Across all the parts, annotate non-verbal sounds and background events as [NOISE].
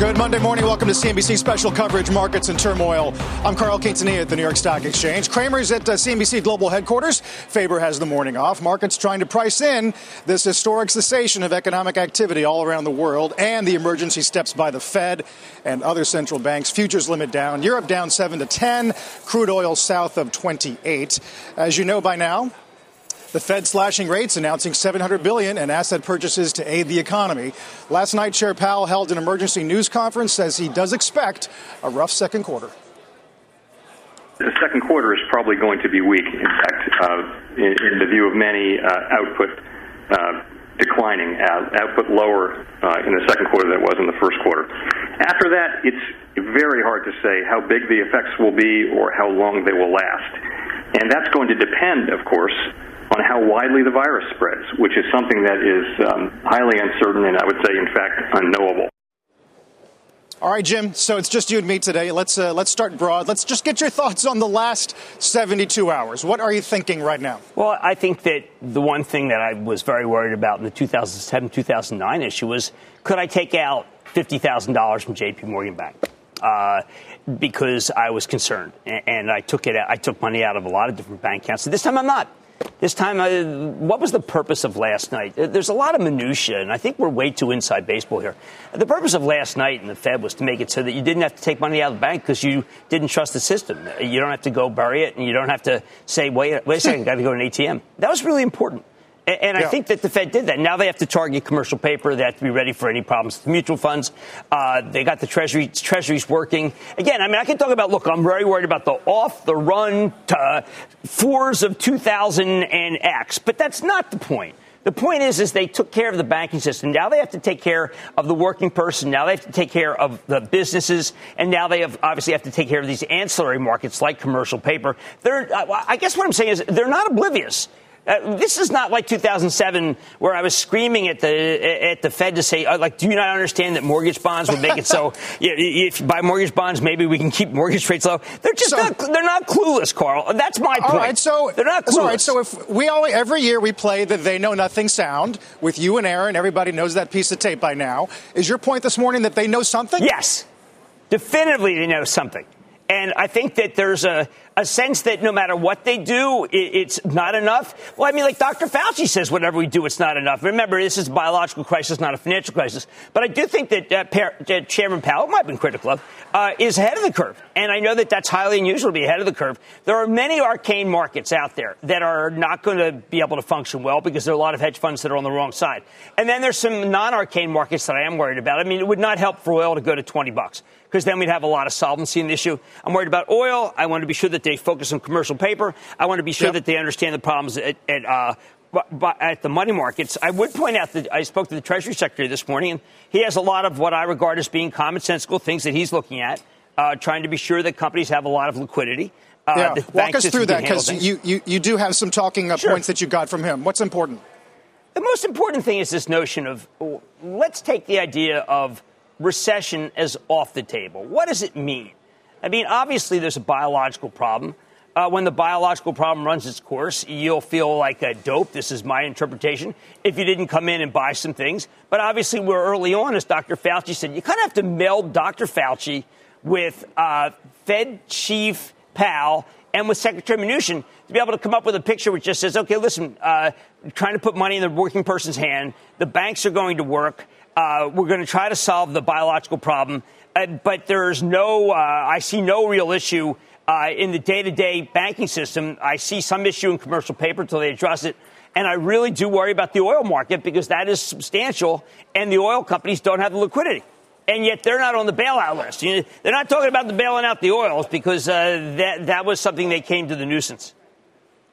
Good Monday morning. Welcome to CNBC special coverage, Markets in Turmoil. I'm Carl Quintanilla at the New York Stock Exchange. Cramer's at uh, CNBC Global Headquarters. Faber has the morning off. Markets trying to price in this historic cessation of economic activity all around the world and the emergency steps by the Fed and other central banks. Futures limit down. Europe down 7 to 10. Crude oil south of 28. As you know by now, the Fed slashing rates, announcing 700 billion in asset purchases to aid the economy. Last night, Chair Powell held an emergency news conference, says he does expect a rough second quarter. The second quarter is probably going to be weak. In fact, uh, in, in, the view of many, uh, output uh, declining, output lower uh, in the second quarter than it was in the first quarter. After that, it's very hard to say how big the effects will be or how long they will last. And that's going to depend, of course, on how widely the virus spreads, which is something that is um, highly uncertain and I would say, in fact, unknowable. All right, Jim. So it's just you and me today. Let's uh, let's start broad. Let's just get your thoughts on the last 72 hours. What are you thinking right now? Well, I think that the one thing that I was very worried about in the 2007-2009 issue was could I take out fifty thousand dollars from J.P. Morgan Bank? Uh, because I was concerned, and I took it. I took money out of a lot of different bank accounts. So this time I'm not. This time, uh, what was the purpose of last night? Uh, there's a lot of minutia, and I think we're way too inside baseball here. The purpose of last night in the Fed was to make it so that you didn't have to take money out of the bank because you didn't trust the system. You don't have to go bury it, and you don't have to say, "Wait, wait a second, I got to go to an ATM." That was really important. And I yeah. think that the Fed did that. Now they have to target commercial paper. They have to be ready for any problems with mutual funds. Uh, they got the Treasury, Treasuries working. Again, I mean, I can talk about, look, I'm very worried about the off the run fours of 2000 and X, but that's not the point. The point is, is they took care of the banking system. Now they have to take care of the working person. Now they have to take care of the businesses, and now they have obviously have to take care of these ancillary markets like commercial paper. They're, I guess what I'm saying is they're not oblivious. Uh, this is not like 2007 where I was screaming at the at the Fed to say, uh, like, do you not understand that mortgage bonds would make it so [LAUGHS] if you buy mortgage bonds, maybe we can keep mortgage rates low? They're just so, not, they're not clueless, Carl. That's my point. All right, so they're not clueless. All right, so if we all every year we play the they know nothing sound with you and Aaron, everybody knows that piece of tape by now. Is your point this morning that they know something? Yes, definitively they know something. And I think that there's a, a sense that no matter what they do, it, it's not enough. Well, I mean, like Dr. Fauci says, whatever we do, it's not enough. Remember, this is a biological crisis, not a financial crisis. But I do think that uh, uh, Chairman Powell, might have been critical of, uh, is ahead of the curve. And I know that that's highly unusual to be ahead of the curve. There are many arcane markets out there that are not going to be able to function well because there are a lot of hedge funds that are on the wrong side. And then there's some non-arcane markets that I am worried about. I mean, it would not help for oil to go to 20 bucks because then we'd have a lot of solvency in the issue. I'm worried about oil. I want to be sure that they focus on commercial paper. I want to be sure yep. that they understand the problems at, at uh, at the money markets, I would point out that I spoke to the Treasury Secretary this morning, and he has a lot of what I regard as being commonsensical things that he's looking at, uh, trying to be sure that companies have a lot of liquidity. Uh, yeah. Walk us through that because you, you, you do have some talking uh, sure. points that you got from him. What's important? The most important thing is this notion of let's take the idea of recession as off the table. What does it mean? I mean, obviously, there's a biological problem. Uh, when the biological problem runs its course, you'll feel like a dope. This is my interpretation. If you didn't come in and buy some things, but obviously we're early on, as Dr. Fauci said, you kind of have to meld Dr. Fauci with uh, Fed Chief Powell and with Secretary Mnuchin to be able to come up with a picture which just says, okay, listen, uh, trying to put money in the working person's hand, the banks are going to work. Uh, we're going to try to solve the biological problem, uh, but there's no, uh, I see no real issue uh, in the day to day banking system. I see some issue in commercial paper until they address it. And I really do worry about the oil market because that is substantial, and the oil companies don't have the liquidity. And yet they're not on the bailout list. You know, they're not talking about the bailing out the oils because uh, that, that was something they came to the nuisance.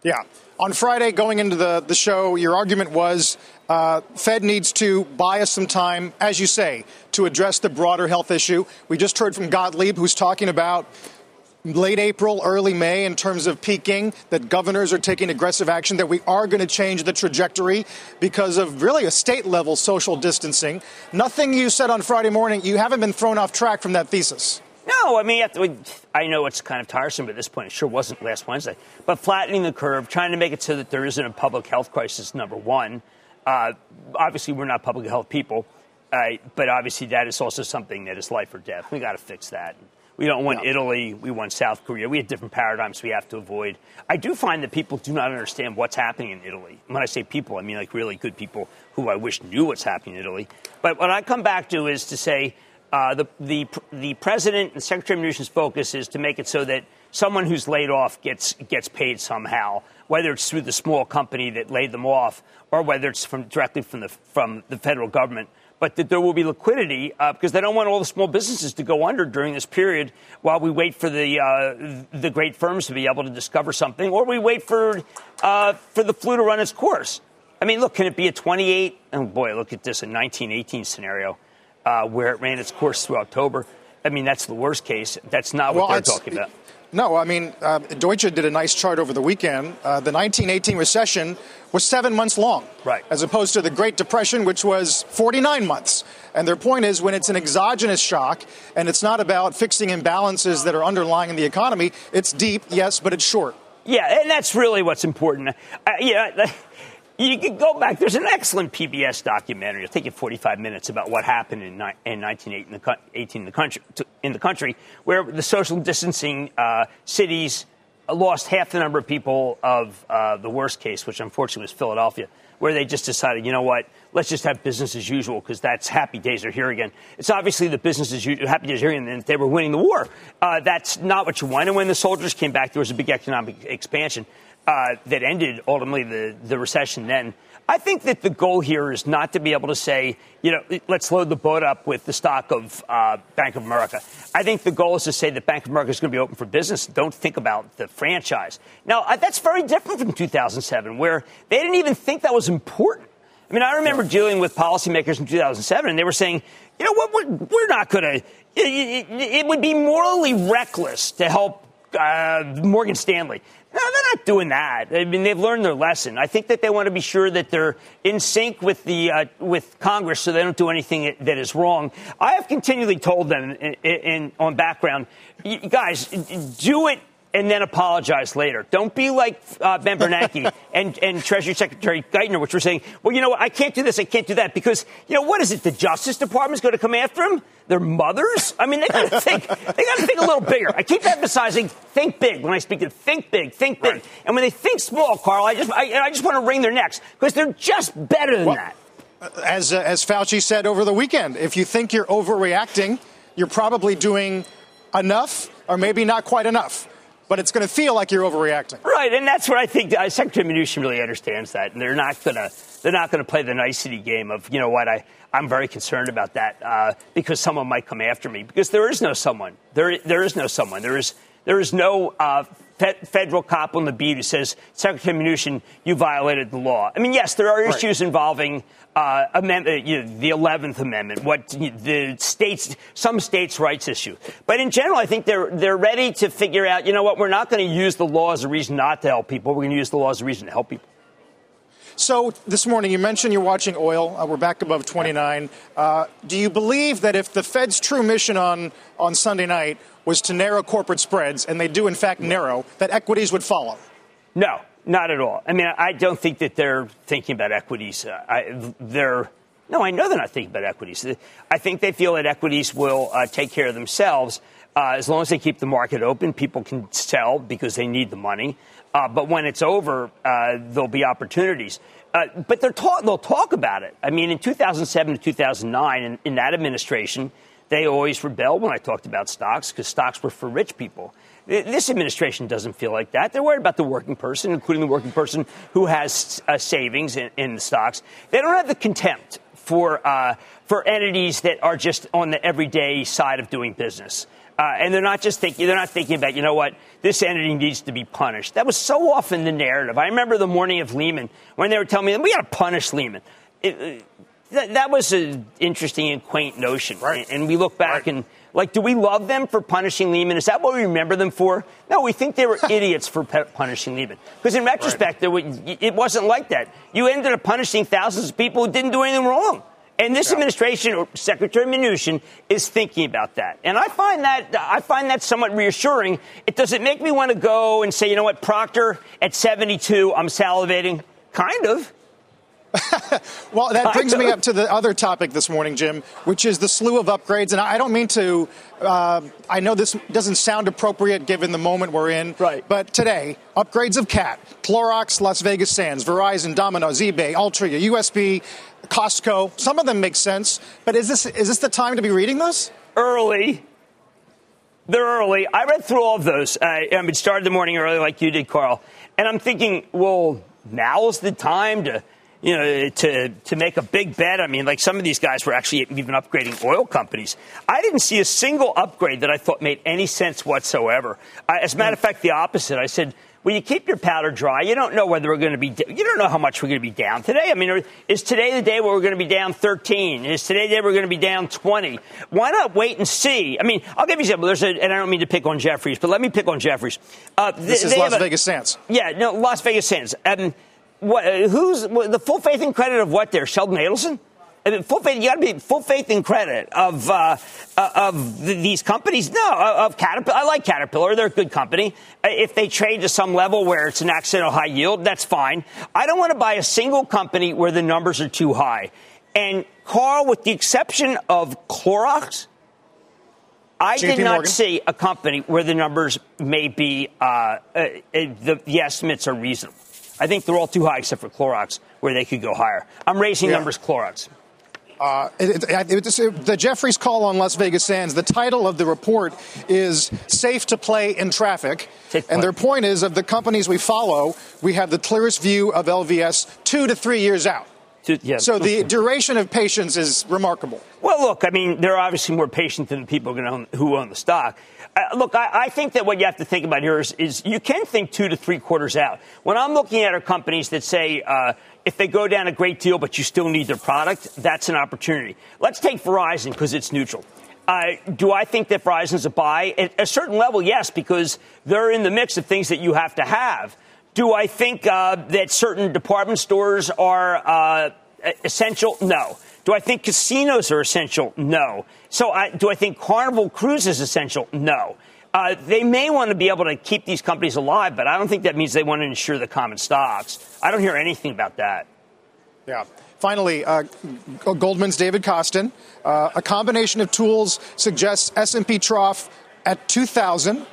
Yeah. On Friday, going into the, the show, your argument was uh, Fed needs to buy us some time, as you say, to address the broader health issue. We just heard from Gottlieb, who's talking about late April, early May in terms of peaking, that governors are taking aggressive action, that we are going to change the trajectory because of really a state level social distancing. Nothing you said on Friday morning, you haven't been thrown off track from that thesis. No, I mean, I know it's kind of tiresome, at this point, it sure wasn't last Wednesday. But flattening the curve, trying to make it so that there isn't a public health crisis, number one. Uh, obviously, we're not public health people, uh, but obviously, that is also something that is life or death. We got to fix that. We don't want yeah. Italy. We want South Korea. We have different paradigms we have to avoid. I do find that people do not understand what's happening in Italy. When I say people, I mean like really good people who I wish knew what's happening in Italy. But what I come back to is to say uh, the, the, the president and Secretary of Mnuchin's focus is to make it so that someone who's laid off gets, gets paid somehow, whether it's through the small company that laid them off or whether it's from, directly from the, from the federal government but that there will be liquidity uh, because they don't want all the small businesses to go under during this period while we wait for the uh, the great firms to be able to discover something, or we wait for uh, for the flu to run its course. I mean, look, can it be a 28? Oh boy, look at this, a 1918 scenario uh, where it ran its course through October. I mean, that's the worst case. That's not what well, they're talking about. No, I mean, uh, Deutsche did a nice chart over the weekend. Uh, the 1918 recession was seven months long, right? As opposed to the Great Depression, which was 49 months. And their point is, when it's an exogenous shock and it's not about fixing imbalances that are underlying in the economy, it's deep, yes, but it's short. Yeah, and that's really what's important. Uh, yeah. You can go back. There's an excellent PBS documentary. It'll take you 45 minutes about what happened in, in 1918 in the country, in the country where the social distancing uh, cities lost half the number of people of uh, the worst case, which unfortunately was Philadelphia, where they just decided, you know what, let's just have business as usual because that's happy days are here again. It's obviously the business as usual, happy days are here, and they were winning the war. Uh, that's not what you want. And when the soldiers came back, there was a big economic expansion uh, that ended ultimately the, the recession then. I think that the goal here is not to be able to say, you know, let's load the boat up with the stock of uh, Bank of America. I think the goal is to say that Bank of America is going to be open for business. Don't think about the franchise. Now, uh, that's very different from 2007, where they didn't even think that was important. I mean, I remember dealing with policymakers in 2007, and they were saying, you know what, we're, we're not going to, it, it, would be morally reckless to help uh, Morgan Stanley. No, they're not doing that. I mean, they've learned their lesson. I think that they want to be sure that they're in sync with the uh, with Congress, so they don't do anything that is wrong. I have continually told them in, in, on background, guys, do it and then apologize later. Don't be like uh, Ben Bernanke [LAUGHS] and, and Treasury Secretary Geithner, which were saying, well, you know what, I can't do this, I can't do that, because, you know, what is it, the Justice Department's going to come after him? Their mothers? I mean, they got to think, they got to think a little bigger. I keep emphasizing think big when I speak to think big, think big. Right. And when they think small, Carl, I just, I, I just want to wring their necks, because they're just better than well, that. As, uh, as Fauci said over the weekend, if you think you're overreacting, you're probably doing enough or maybe not quite enough but it's going to feel like you're overreacting. Right, and that's what I think uh, Secretary Mnuchin really understands that, and they're not going to they're not going to play the nicety game of you know what I I'm very concerned about that uh, because someone might come after me because there is no someone there there is no someone there is there is no uh, federal cop on the beat who says, Secretary Mnuchin, you violated the law. I mean, yes, there are issues right. involving uh, amendment, you know, the Eleventh Amendment, what the states, some states' rights issue. But in general, I think they're they're ready to figure out. You know what? We're not going to use the law as a reason not to help people. We're going to use the law as a reason to help people. So this morning, you mentioned you're watching oil. Uh, we're back above 29. Uh, do you believe that if the Fed's true mission on on Sunday night was to narrow corporate spreads, and they do in fact narrow, that equities would follow? No, not at all. I mean, I don't think that they're thinking about equities. Uh, I, they're no, I know they're not thinking about equities. I think they feel that equities will uh, take care of themselves. Uh, as long as they keep the market open, people can sell because they need the money. Uh, but when it's over, uh, there'll be opportunities. Uh, but talk, they'll talk about it. I mean, in 2007 to 2009, in, in that administration, they always rebelled when I talked about stocks because stocks were for rich people. This administration doesn't feel like that. They're worried about the working person, including the working person who has uh, savings in, in, the stocks. They don't have the contempt for uh, for entities that are just on the everyday side of doing business. Uh, and they're not just thinking, they're not thinking about, you know what, this entity needs to be punished. That was so often the narrative. I remember the morning of Lehman when they were telling me, we got to punish Lehman. It, that, that, was an interesting and quaint notion. Right. And we look back right. and, like, do we love them for punishing Lehman? Is that what we remember them for? No, we think they were [LAUGHS] idiots for punishing Lehman. Because in retrospect, right. it wasn't like that. You ended up punishing thousands of people who didn't do anything wrong. And this yeah. administration, or Secretary Mnuchin, is thinking about that. And I find that I find that somewhat reassuring. It doesn't make me want to go and say, you know what, Procter at 72, I'm salivating. Kind of. [LAUGHS] well, that brings me up to the other topic this morning, Jim, which is the slew of upgrades. And I don't mean to, uh, I know this doesn't sound appropriate given the moment we're in. Right. But today, upgrades of CAT, Clorox, Las Vegas Sands, Verizon, Domino's, eBay, Altria, USB, Costco. Some of them make sense. But is this, is this the time to be reading this? Early. They're early. I read through all of those. Uh, I mean, started the morning early like you did, Carl. And I'm thinking, well, now's the time to you know, to, to make a big bet. I mean, like some of these guys were actually even upgrading oil companies. I didn't see a single upgrade that I thought made any sense whatsoever. I, as a matter of fact, the opposite. I said, well, you keep your powder dry. You don't know whether we're going to be, you don't know how much we're going to be down today. I mean, is today the day where we're going to be down 13? Is today the day we're going to be down 20? Why not wait and see? I mean, I'll give you an example. There's a, and I don't mean to pick on Jefferies, but let me pick on Jefferies. Uh, this is Las a, Vegas Sands. Yeah, no, Las Vegas Sands. Um, what, uh, who's the full faith and credit of what there? Sheldon Adelson? I mean, full faith, you got to be full faith and credit of uh, uh of these companies. No, of Caterpillar. I like Caterpillar; they're a good company. Uh, if they trade to some level where it's an accidental high yield, that's fine. I don't want to buy a single company where the numbers are too high. And Carl, with the exception of Clorox, I did not Morgan. see a company where the numbers may be uh, uh, the, the estimates are reasonable. I think they're all too high except for Clorox, where they could go higher. I'm raising yeah. numbers Clorox. Uh, it, it, it, the Jefferies call on Las Vegas Sands. The title of the report is "Safe to Play in Traffic," and their point is of the companies we follow, we have the clearest view of LVS two to three years out. Yeah. So the duration of patience is remarkable. Well, look, I mean, they're obviously more patient than the people who own the stock. Uh, look, I, I, think that what you have to think about here is, is, you can think two to three quarters out. When I'm looking at our companies that say uh, if they go down a great deal, but you still need their product, that's an opportunity. Let's take Verizon because it's neutral. Uh, do I think that Verizon's a buy? At a certain level, yes, because they're in the mix of things that you have to have. Do I think uh, that certain department stores are uh, essential? No. Do I think casinos are essential? No. So I, do I think Carnival Cruise is essential? No. Uh, they may want to be able to keep these companies alive, but I don't think that means they want to insure the common stocks. I don't hear anything about that. Yeah. Finally, uh, Goldman's David Kostin. Uh, a combination of tools suggests S&P trough at 2,000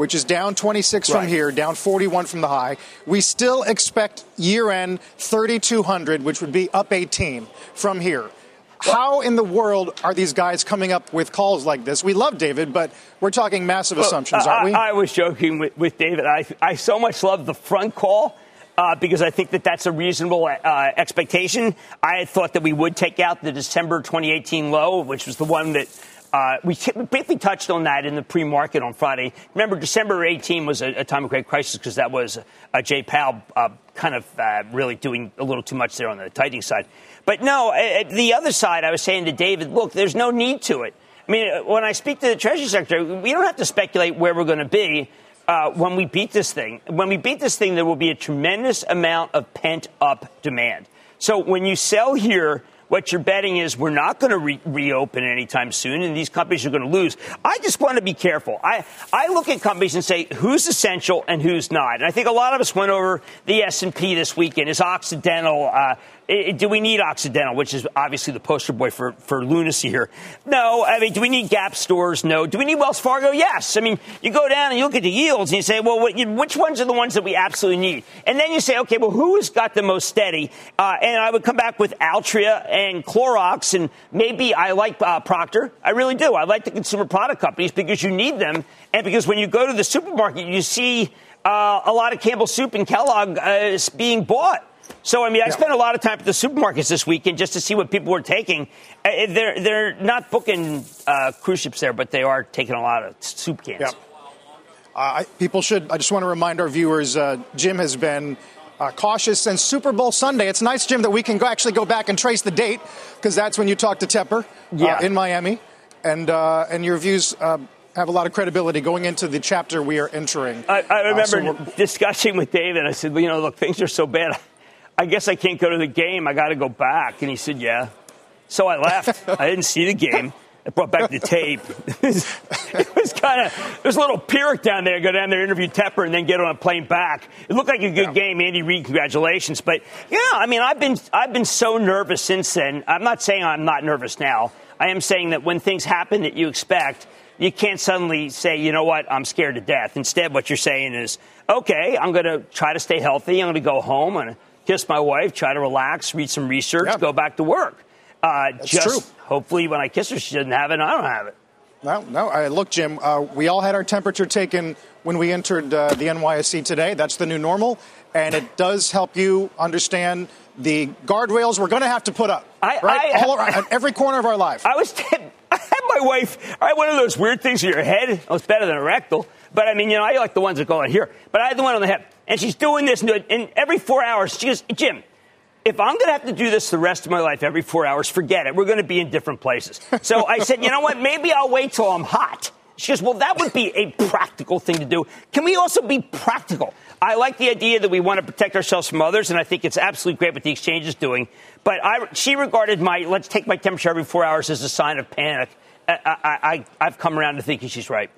which is down 26 right. from here, down 41 from the high. We still expect year end 3,200, which would be up 18 from here. How in the world are these guys coming up with calls like this? We love David, but we're talking massive well, assumptions, aren't we? I, I was joking with, with David. I, I so much love the front call. Uh, because I think that that's a reasonable uh, expectation. I had thought that we would take out the December 2018 low, which was the one that uh, we, briefly touched on that in the pre-market on Friday. Remember, December 18 was a, a time of great crisis because that was uh, Jay Powell uh, kind of uh, really doing a little too much there on the tightening side. But no, the other side, I was saying to David, look, there's no need to it. I mean, when I speak to the Treasury Secretary, we don't have to speculate where we're going to be uh, when we beat this thing. When we beat this thing, there will be a tremendous amount of pent up demand. So when you sell here, what you're betting is we're not going to re- reopen anytime soon, and these companies are going to lose. I just want to be careful. I, I look at companies and say who's essential and who's not. And I think a lot of us went over the S&P this weekend. Is Occidental uh, do we need Occidental, which is obviously the poster boy for, for lunacy here? No. I mean, do we need Gap stores? No. Do we need Wells Fargo? Yes. I mean, you go down and you look at the yields and you say, well, which ones are the ones that we absolutely need? And then you say, okay, well, who's got the most steady? Uh, and I would come back with Altria and Clorox, and maybe I like uh, Procter. I really do. I like the consumer product companies because you need them, and because when you go to the supermarket, you see uh, a lot of Campbell soup and Kellogg uh, being bought. So, I mean, I yeah. spent a lot of time at the supermarkets this weekend just to see what people were taking. Uh, they're, they're not booking uh, cruise ships there, but they are taking a lot of soup cans. Yeah. Uh, people should, I just want to remind our viewers uh, Jim has been uh, cautious since Super Bowl Sunday. It's nice, Jim, that we can go, actually go back and trace the date because that's when you talked to Tepper uh, yeah. in Miami. And, and your views have a lot of credibility going into the chapter we are entering. I, I remember uh, so discussing with David. I said, well, you know, look, things are so bad. I guess I can't go to the game. I got to go back. And he said, yeah. So I left. I didn't see the game. I brought back the tape. [LAUGHS] it was, kind of there's a little Pyrrhic down there. Go down there, interview Tepper, and then get on a plane back. It looked like a good yeah. game, Andy Reid. Congratulations, but yeah, I mean, I've been I've been so nervous since then. I'm not saying I'm not nervous now. I am saying that when things happen that you expect, you can't suddenly say, you know what, I'm scared to death. Instead, what you're saying is, okay, I'm going to try to stay healthy. I'm going to go home and kiss my wife, try to relax, read some research, yeah. go back to work. Uh, That's just true. hopefully when I kiss her, she doesn't have it. and I don't have it. No, no. I, look, Jim, uh, we all had our temperature taken when we entered uh, the NYSE today. That's the new normal, and it does help you understand the guardrails we're going to have to put up. I, right, I, all around, every corner of our life. I was. T- [LAUGHS] I had my wife. I had one of those weird things in your head. Oh, it's better than a rectal. But I mean, you know, I like the ones that go on here. But I had the one on the hip, and she's doing this, and every four hours, she goes, Jim. If I'm going to have to do this the rest of my life every four hours, forget it. We're going to be in different places. So I said, you know what? Maybe I'll wait till I'm hot. She goes, well, that would be a practical thing to do. Can we also be practical? I like the idea that we want to protect ourselves from others, and I think it's absolutely great what the exchange is doing. But I, she regarded my let's take my temperature every four hours as a sign of panic. I, I, have come around to thinking she's right.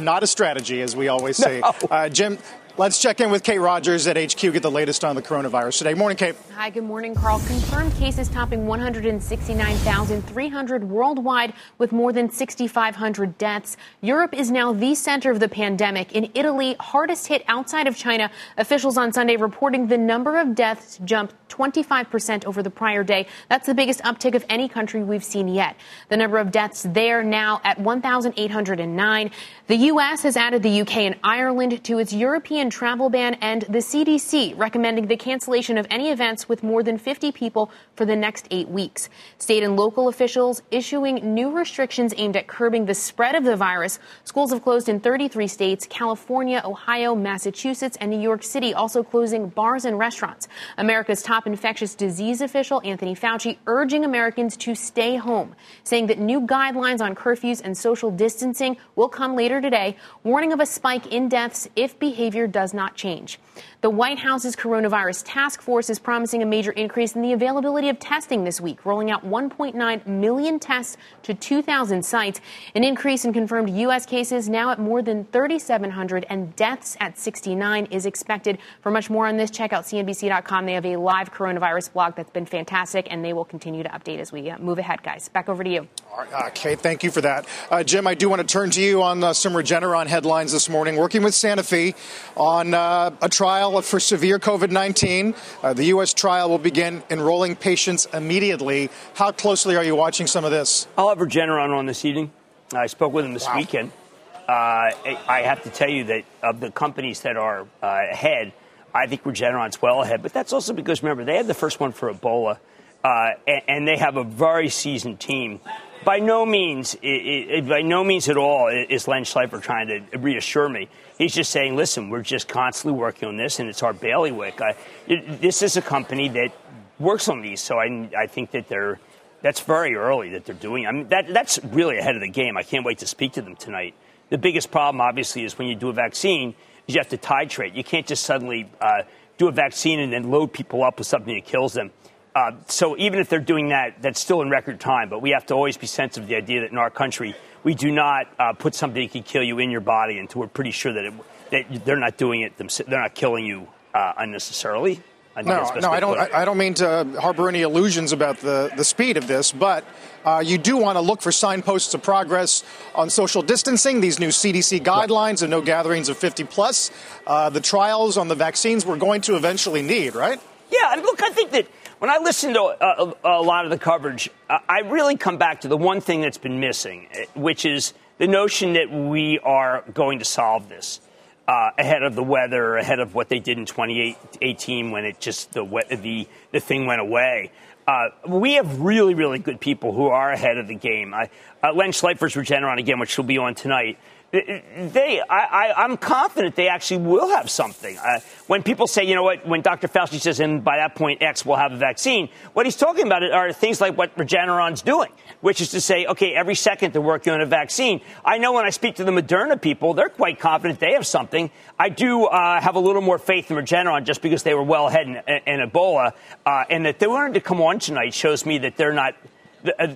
Not a strategy, as we always say. No. Uh, Jim, Let's check in with Kate Rogers at HQ, get the latest on the coronavirus today. Morning, Kate. Hi, good morning, Carl. Confirmed cases topping 169,300 worldwide with more than 6,500 deaths. Europe is now the center of the pandemic. In Italy, hardest hit outside of China, officials on Sunday reporting the number of deaths jumped 25% over the prior day. That's the biggest uptick of any country we've seen yet. The number of deaths there now at 1,809. The U.S. has added the UK and Ireland to its European travel ban and the CDC recommending the cancellation of any events with more than 50 people for the next eight weeks. State and local officials issuing new restrictions aimed at curbing the spread of the virus. Schools have closed in 33 states, California, Ohio, Massachusetts, and New York City, also closing bars and restaurants. America's top infectious disease official, Anthony Fauci, urging Americans to stay home, saying that new guidelines on curfews and social distancing will come later today, warning of a spike in deaths if behavior does not change. The White House's coronavirus task force is promising a major increase in the availability of testing this week, rolling out 1.9 million tests to 2,000 sites, an increase in confirmed U.S. cases now at more than 3,700, and deaths at 69 is expected. For much more on this, check out CNBC.com. They have a live coronavirus blog that's been fantastic, and they will continue to update as we uh, move ahead, guys. Back over to you. All right, uh, Kate, thank you for that. Uh, Jim, I do want to turn to you on uh, some Regeneron headlines this morning. Working with Sanofi on uh, a trial for severe COVID 19. Uh, the U.S. trial will begin enrolling patients immediately. How closely are you watching some of this? I'll have Regeneron on this evening. I spoke with him this wow. weekend. Uh, I have to tell you that of the companies that are uh, ahead, I think Regeneron's well ahead. But that's also because, remember, they had the first one for Ebola, uh, and, and, they have a very seasoned team by no means, it, it, by no means at all is Len Schleifer trying to reassure me. He's just saying, listen, we're just constantly working on this, and it's our bailiwick. I, it, this is a company that works on these, so I, I think that they're that's very early that they're doing. I mean, that, that's really ahead of the game. I can't wait to speak to them tonight. The biggest problem, obviously, is when you do a vaccine, is you have to titrate. You can't just suddenly uh, do a vaccine and then load people up with something that kills them. Uh, so even if they're doing that, that's still in record time. But we have to always be sensitive to the idea that in our country, we do not uh, put something that can kill you in your body until we're pretty sure that, it, that they're not doing it, they're not killing you uh, unnecessarily. no, no, I don't. I, I, don't mean to harbor any illusions about the, the speed of this, but uh, you do want to look for signposts of progress on social distancing. These new CDC guidelines of no gatherings of 50 plus. Uh, the trials on the vaccines we're going to eventually need, right? Yeah, look, I think that when I listen to a, a, a lot of the coverage, I really come back to the one thing that's been missing, which is the notion that we are going to solve this. uh, ahead of the weather, ahead of what they did in 2018 when it just the the the thing went away. Uh, we have really, really good people who are ahead of the game. I, uh, Len Schleifer's Regeneron again, which will be on tonight they, I, I, am confident they actually will have something. Uh, when people say, you know what, when Dr. Fauci says, and by that point X will have a vaccine, what he's talking about are things like what Regeneron's doing, which is to say, okay, every second they're working on a vaccine. I know when I speak to the Moderna people, they're quite confident they have something. I do uh, have a little more faith in Regeneron just because they were well ahead in, in Ebola, uh, and that they wanted to come on tonight shows me that they're not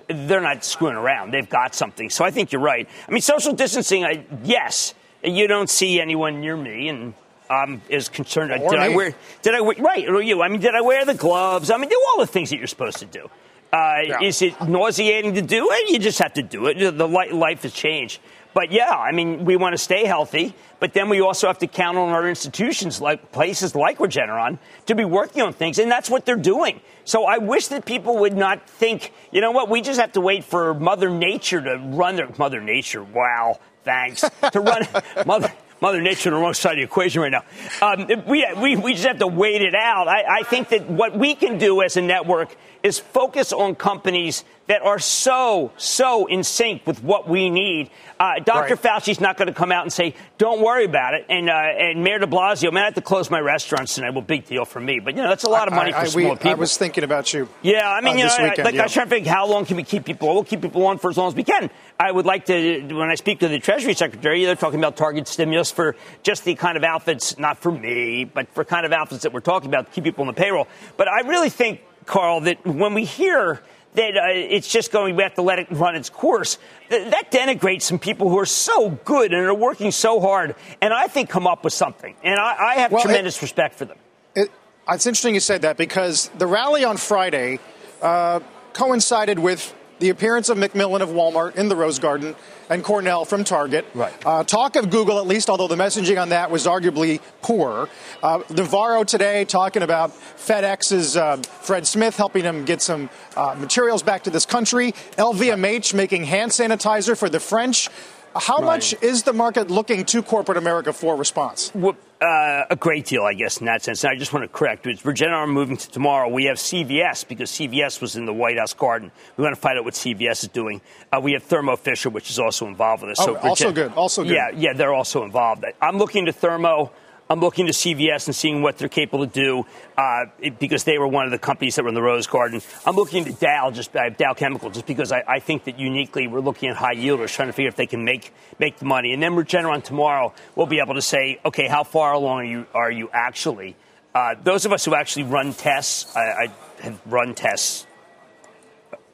they're not screwing around. They've got something. So I think you're right. I mean, social distancing, I, yes, you don't see anyone near me, and I'm as concerned. Or did me. I wear? Did I wear? Right, or you? I mean, did I wear the gloves? I mean, do all the things that you're supposed to do. Uh, yeah. Is it nauseating to do it? You just have to do it. The life has changed. But yeah, I mean, we want to stay healthy, but then we also have to count on our institutions, like places like Regeneron, to be working on things, and that's what they're doing. So I wish that people would not think, you know what, we just have to wait for Mother Nature to run their Mother Nature. Wow, thanks to run [LAUGHS] Mother. Mother Nature on the wrong side of the equation right now. Um, we, we, we just have to wait it out. I, I think that what we can do as a network is focus on companies that are so, so in sync with what we need. Uh, Dr. Right. Fauci's not going to come out and say, don't worry about it. And, uh, and Mayor de Blasio, man, I have to close my restaurants tonight. Well, big deal for me. But, you know, that's a lot of money I, for I, small we, people. I was thinking about you. Yeah, I mean, uh, you know, weekend, like yeah. I was trying to think, how long can we keep people? We'll keep people on for as long as we can. I would like to, when I speak to the Treasury Secretary, they're talking about target stimulus for just the kind of outfits, not for me, but for kind of outfits that we're talking about to keep people on the payroll. But I really think, Carl, that when we hear that uh, it's just going, we have to let it run its course. Th- that denigrates some people who are so good and are working so hard, and I think come up with something. And I, I have well, tremendous it, respect for them. It, it's interesting you said that because the rally on Friday uh, coincided with the appearance of McMillon of Walmart in the Rose Garden and Cornell from Target. Right. Uh, talk of Google, at least, although the messaging on that was arguably poor. Uh, Navarro today talking about FedEx's uh, Fred Smith helping him get some uh, materials back to this country. LVMH making hand sanitizer for the French. How right. much is the market looking to corporate America for response? Well, uh, a great deal, I guess, in that sense. And I just want to correct. It's Regeneron moving to tomorrow. We have CVS because CVS was in the White House garden. We want to find out what CVS is doing. Uh, we have Thermo Fisher, which is also involved with this. Oh, so also good. Also good. Yeah, yeah, they're also involved. I'm looking to Thermo. I'm looking to CVS and seeing what they're capable to do uh, because they were one of the companies that were in the Rose Garden. I'm looking to Dow, just uh, Dow Chemical, just because I, I, think that uniquely we're looking at high yielders, trying to figure if they can make make the money. And then Regeneron tomorrow, we'll be able to say, okay, how far along are you are you actually? Uh, those of us who actually run tests, I, I have run tests.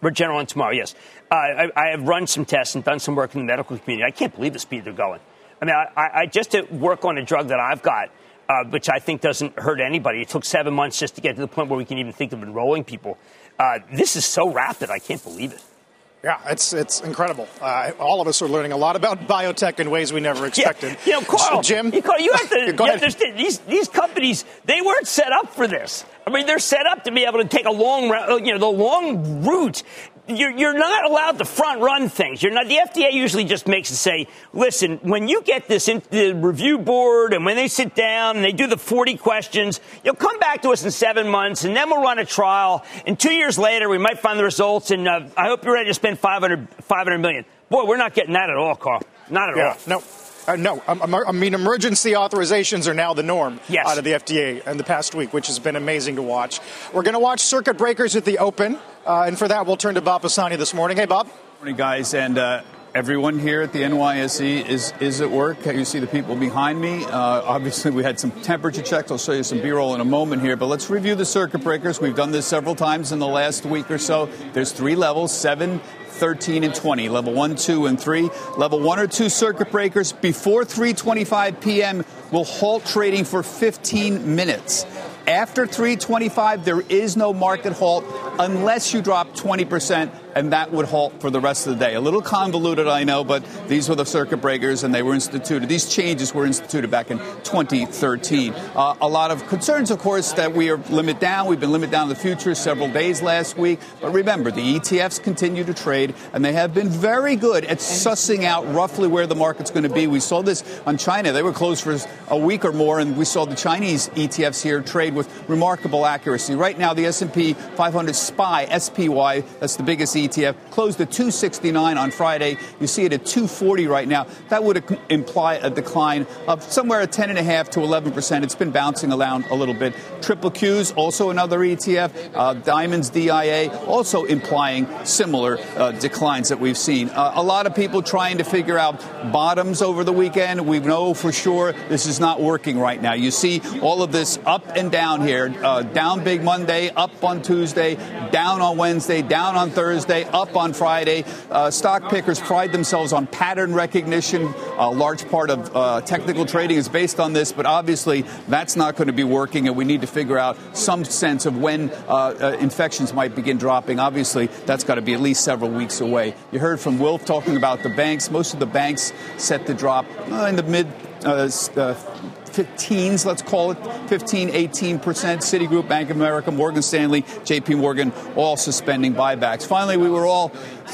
Regeneron tomorrow, yes. Uh, I, I have run some tests and done some work in the medical community. I can't believe the speed they're going. I mean, I, I just to work on a drug that I've got, uh, which I think doesn't hurt anybody. It took seven months just to get to the point where we can even think of enrolling people. Uh, this is so rapid, I can't believe it. Yeah, it's it's incredible. Uh, all of us are learning a lot about biotech in ways we never expected. Yeah, you know, Carl, Jim, you, Carl, you have to [LAUGHS] you understand these these companies. They weren't set up for this. I mean, they're set up to be able to take a long, you know, the long route you're, you're not allowed to front run things. You're not. The FDA usually just makes it say, listen, when you get this in the review board and when they sit down and they do the 40 questions, you'll come back to us in seven months and then we'll run a trial. And two years later, we might find the results. And uh, I hope you're ready to spend 500, 500 million. Boy, we're not getting that at all, Carl. Not at yeah, all. No. Uh, no, I mean, emergency authorizations are now the norm yes. out of the FDA in the past week, which has been amazing to watch. We're going to watch circuit breakers at the Open, uh, and for that, we'll turn to Bob Pisani this morning. Hey, Bob. Morning, guys, and uh, everyone here at the NYSE is is at work. You see the people behind me. Uh, obviously, we had some temperature checks. I'll show you some B-roll in a moment here, but let's review the circuit breakers. We've done this several times in the last week or so. There's three levels: seven, 13 and 20, level 1, 2, and 3. Level 1 or 2 circuit breakers before 3:25 p.m. will halt trading for 15 minutes. After 3:25 there is no market halt unless you drop 20% and that would halt for the rest of the day. A little convoluted, I know, but these were the circuit breakers, and they were instituted. These changes were instituted back in 2013. Uh, a lot of concerns, of course, that we are limit down. We've been limit down in the futures several days last week, but remember, the ETFs continue to trade, and they have been very good at sussing out roughly where the market's going to be. We saw this on China; they were closed for a week or more, and we saw the Chinese ETFs here trade with remarkable accuracy. Right now, the S&P 500 SPY SPY, that's the biggest ETF, closed at 269 on Friday. You see it at 240 right now. That would imply a decline of somewhere at 10 and a half to 11 percent. It's been bouncing around a little bit. Triple Qs, also another ETF. Uh, Diamonds DIA, also implying similar uh, declines that we've seen. Uh, a lot of people trying to figure out bottoms over the weekend. We know for sure this is not working right now. You see all of this up and down here. Uh, down big Monday, up on Tuesday, down on Wednesday, down on Thursday, up on Friday. Uh, stock pickers pride themselves on pattern recognition. A large part of uh, technical trading is based on this, but obviously that's not going to be working, and we need to figure out some sense of when uh, uh, infections might begin dropping. Obviously, that's got to be at least several weeks away. You heard from Wilf talking about the banks. Most of the banks set to drop uh, in the mid uh, 15s, let's call it 15, 18 percent. Citigroup, Bank of America, Morgan Stanley, JP Morgan, all suspending buybacks. Finally, we were all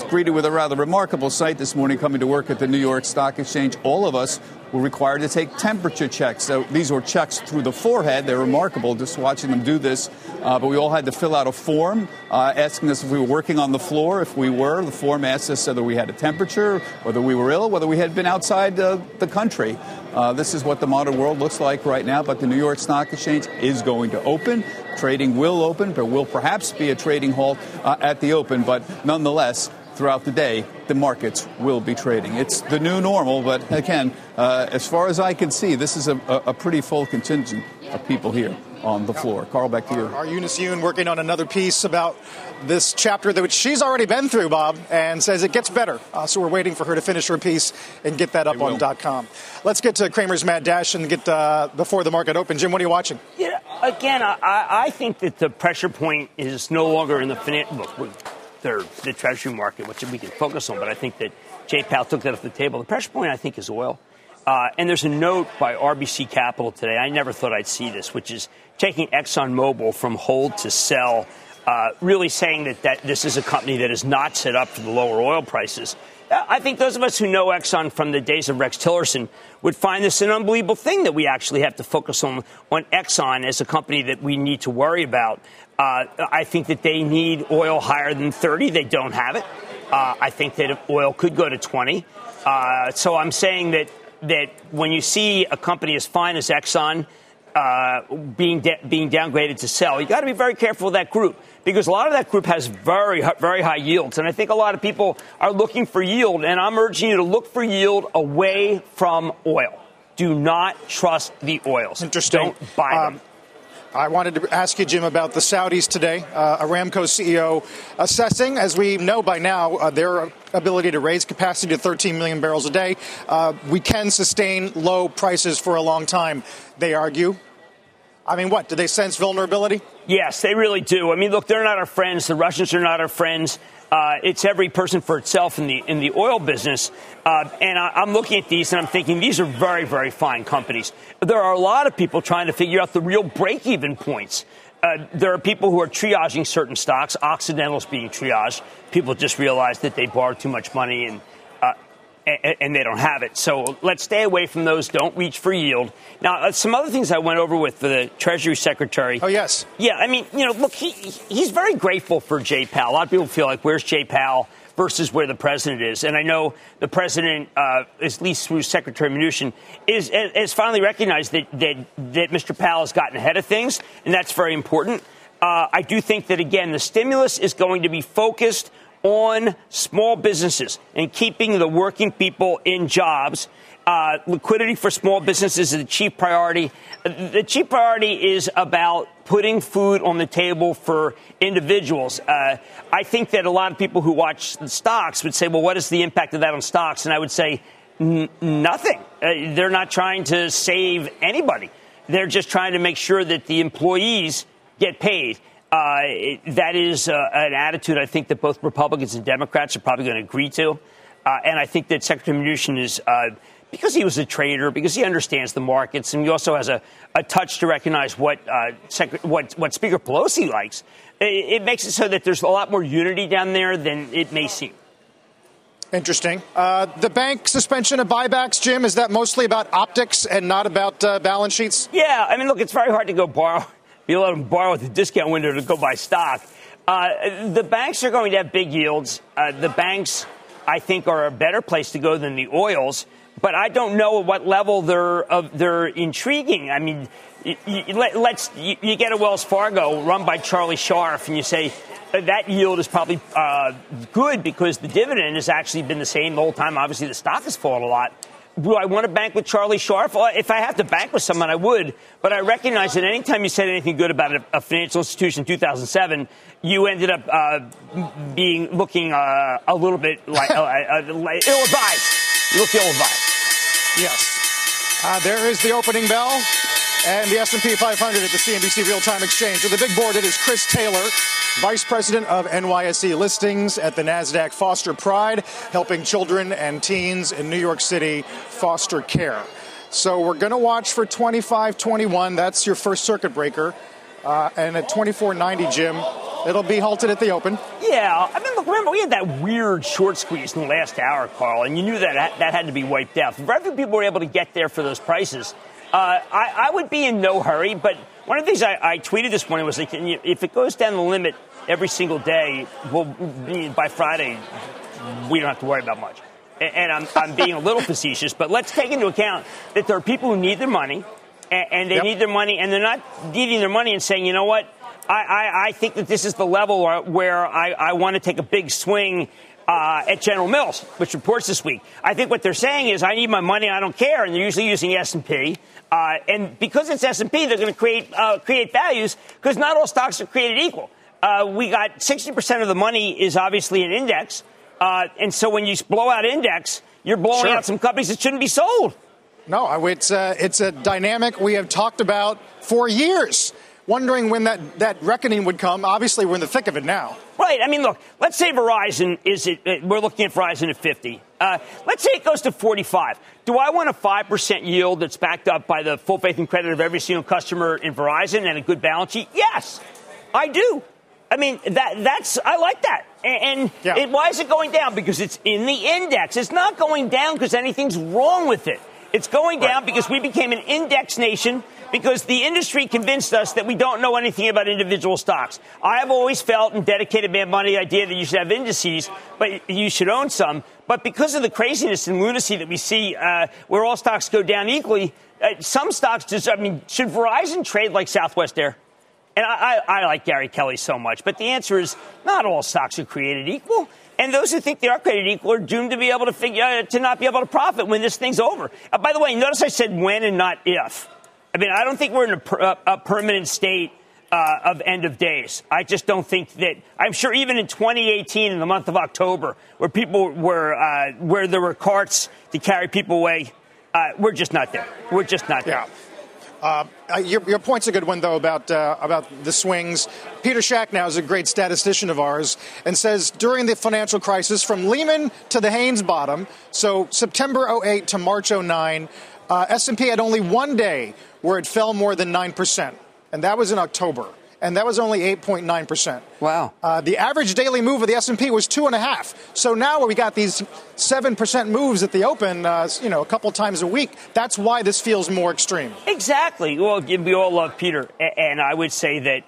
greeted with a rather remarkable sight this morning coming to work at the New York Stock Exchange. All of us were required to take temperature checks. So these were checks through the forehead. They're remarkable just watching them do this. Uh, but we all had to fill out a form uh, asking us if we were working on the floor. If we were, the form asked us whether we had a temperature, whether we were ill, whether we had been outside uh, the country. Uh, this is what the modern world looks like right now. But the New York Stock Exchange is going to open. Trading will open. but will perhaps be a trading halt uh, at the open. But nonetheless, throughout the day, the markets will be trading. It's the new normal, but again, uh, as far as I can see, this is a, a, pretty full contingent of people here on the floor. Carl, back to you. Our Eunice Yoon working on another piece about this chapter that she's already been through, Bob, and says it gets better. Uh, so we're waiting for her to finish her piece and get that up on dot .com. Let's get to Cramer's Mad Dash and get uh, before the market open. Jim, what are you watching? Yeah, again, I, I think that the pressure point is no longer in the financial. Look, they're the Treasury market, which we can focus on. But I think that Jay Powell took that off the table. The pressure point, I think, is oil. Uh, and there's a note by RBC Capital today. I never thought I'd see this, which is taking ExxonMobil from hold to sell, uh, really saying that, that this is a company that is not set up for the lower oil prices. I think those of us who know Exxon from the days of Rex Tillerson would find this an unbelievable thing that we actually have to focus on, on Exxon as a company that we need to worry about. Uh, I think that they need oil higher than 30. They don't have it. Uh, I think that oil could go to 20. Uh, so I'm saying that that when you see a company as fine as Exxon uh, being de- being downgraded to sell, you got to be very careful with that group because a lot of that group has very very high yields, and I think a lot of people are looking for yield, and I'm urging you to look for yield away from oil. Do not trust the oils. Interesting. Don't buy them. Um, I wanted to ask you, Jim, about the Saudis today. Uh, Aramco CEO assessing, as we know by now, uh, their ability to raise capacity to 13 million barrels a day. Uh, we can sustain low prices for a long time, they argue. I mean, what? Do they sense vulnerability? Yes, they really do. I mean, look, they're not our friends. The Russians are not our friends. Uh, it's every person for itself in the in the oil business. Uh, and I, am looking at these and I'm thinking these are very very fine companies. There are a lot of people trying to figure out the real break even points. Uh, there are people who are triaging certain stocks. Occidental's being triaged. People just realize that they borrowed too much money and and they don't have it. So let's stay away from those. Don't reach for yield. Now, uh, some other things I went over with the Treasury Secretary. Oh, yes. Yeah, I mean, you know, look, he, he's very grateful for Jay Powell. A lot of people feel like, where's Jay Powell? versus where the president is. And I know the president, uh, at least through Secretary Mnuchin, is has finally recognized that, that, that Mr. Powell has gotten ahead of things, and that's very important. Uh, I do think that, again, the stimulus is going to be focused on small businesses and keeping the working people in jobs. Uh, liquidity for small businesses is the chief priority. The chief priority is about putting food on the table for individuals. Uh, I think that a lot of people who watch the stocks would say, well, what is the impact of that on stocks? And I would say, nothing. Uh, they're not trying to save anybody. They're just trying to make sure that the employees get paid. Uh, it, that is uh, an attitude I think that both Republicans and Democrats are probably going to agree to. Uh, and I think that Secretary Mnuchin is, uh, because he was a trader, because he understands the markets, and he also has a, a touch to recognize what, uh, Sec- what, what Speaker Pelosi likes, it, it makes it so that there's a lot more unity down there than it may seem. Interesting. Uh, the bank suspension of buybacks, Jim, is that mostly about optics and not about uh, balance sheets? Yeah, I mean, look, it's very hard to go borrow. You let them borrow at the discount window to go buy stock. Uh, the banks are going to have big yields. Uh, the banks, I think, are a better place to go than the oils. But I don't know at what level they're of, they're intriguing. I mean, you, you, let, us you, you, get a Wells Fargo run by Charlie Scharf, and you say that yield is probably uh, good because the dividend has actually been the same the whole time. Obviously, the stock has fallen a lot. Do I want to bank with Charlie Scharf? Well, if I have to bank with someone, I would. But I recognize that anytime you said anything good about a, a financial institution in 2007, you ended up uh, being looking uh, a little bit like, [LAUGHS] uh, uh, like ill-advised. You look ill-advised. Yes. Uh, there is the opening bell and the S&P 500 at the CNBC Real Time Exchange. With the big board, it is Chris Taylor, Vice President of NYSE Listings at the NASDAQ Foster Pride, helping children and teens in New York City foster care. So we're going to watch for 2521. That's your first circuit breaker. Uh, and at 2490, Jim, it'll be halted at the open. Yeah, I mean, look, remember we had that weird short squeeze in the last hour, Carl, and you knew that that had to be wiped out. Very few people were able to get there for those prices. Uh, I, I, would be in no hurry, but one of the things I, I tweeted this morning was like, if it goes down the limit every single day, well, by Friday, we don't have to worry about much. And I'm, I'm being a little facetious, but let's take into account that there are people who need their money, and, and they yep. need their money, and they're not needing their money and saying, you know what, I, I, I think that this is the level where, where I, I want to take a big swing uh, at General Mills, which reports this week. I think what they're saying is, I need my money, I don't care, and they're usually using S and P. Uh, and because it's S and P, they're going to create uh, create values because not all stocks are created equal. Uh, we got 60% of the money is obviously an index, uh, and so when you blow out index, you're blowing sure. out some companies that shouldn't be sold. No, it's a, it's a dynamic we have talked about for years wondering when that, that reckoning would come. Obviously, we're in the thick of it now. Right. I mean, look, let's say Verizon is it, uh, we're looking at Verizon at 50. Uh, let's say it goes to 45. Do I want a 5% yield that's backed up by the full faith and credit of every single customer in Verizon and a good balance sheet? Yes, I do. I mean, that, that's, I like that. And, yeah. it, why is it going down? Because it's in the index. It's not going down because anything's wrong with it. It's going down right. because we became an index nation because the industry convinced us that we don't know anything about individual stocks. I have always felt and dedicated my money idea that you should have indices, but you should own some. But because of the craziness and lunacy that we see, uh, where all stocks go down equally, uh, some stocks just, I mean, should Verizon trade like Southwest Air? And I, I, I like Gary Kelly so much, but the answer is not all stocks are created equal. And those who think they are created equal are doomed to be able to figure uh, to not be able to profit when this thing's over. Uh, by the way, notice I said when and not if. I mean, I don't think we're in a, a permanent state uh, of end of days. I just don't think that. I'm sure even in 2018, in the month of October, where people were, uh, where there were carts to carry people away, uh, we're just not there. We're just not there. Yeah. Uh, your, your, point's a good one, though, about uh, about the swings. Peter Schacknow is a great statistician of ours and says during the financial crisis, from Lehman to the Haynes bottom, so September 08 to March 09, uh, S&P had only one day where it fell more than 9%, and that was in October. And that was only 8.9%. Wow. Uh, the average daily move of the S&P was 2.5. So now we got these 7% moves at the open, uh, you know, a couple times a week. That's why this feels more extreme. Exactly. Well, we all love Peter. And I would say that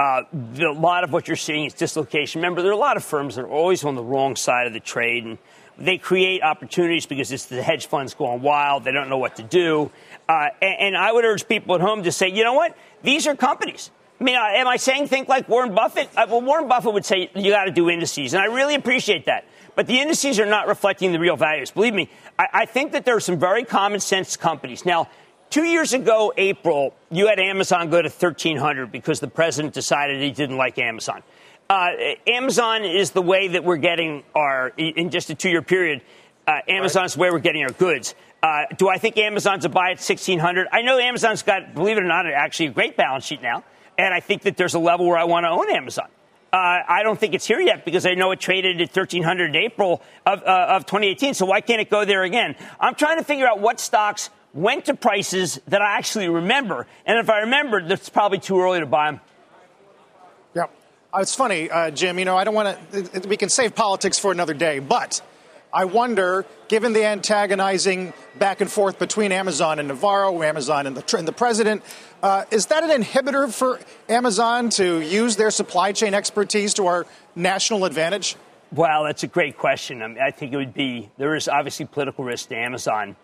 uh, a lot of what you're seeing is dislocation. Remember, there are a lot of firms that are always on the wrong side of the trade. And they create opportunities because it's the hedge funds going wild. They don't know what to do. Uh, and, and, I would urge people at home to say, you know what? These are companies. I mean, am I saying think like Warren Buffett? Uh, well, Warren Buffett would say you got to do indices, and I really appreciate that. But the indices are not reflecting the real values. Believe me, I, I think that there are some very common sense companies. Now, Two years ago, April, you had Amazon go to 1,300 because the president decided he didn't like Amazon. Uh, Amazon is the way that we're getting our, in just a two year period, uh, Amazon right. way we're getting our goods. Uh, do I think Amazon's a buy at 1600? I know Amazon's got, believe it or not, actually a great balance sheet now. And I think that there's a level where I want to own Amazon. Uh, I don't think it's here yet because I know it traded at 1300 in April of, uh, of 2018. So why can't it go there again? I'm trying to figure out what stocks went to prices that I actually remember. And if I remember, it's probably too early to buy them. Uh, it's funny, uh, Jim. You know, I don't want to, we can save politics for another day, but I wonder, given the antagonizing back and forth between Amazon and Navarro, Amazon and the, and the president, uh, is that an inhibitor for Amazon to use their supply chain expertise to our national advantage? Well, that's a great question. I, mean, I think it would be there is obviously political risk to Amazon,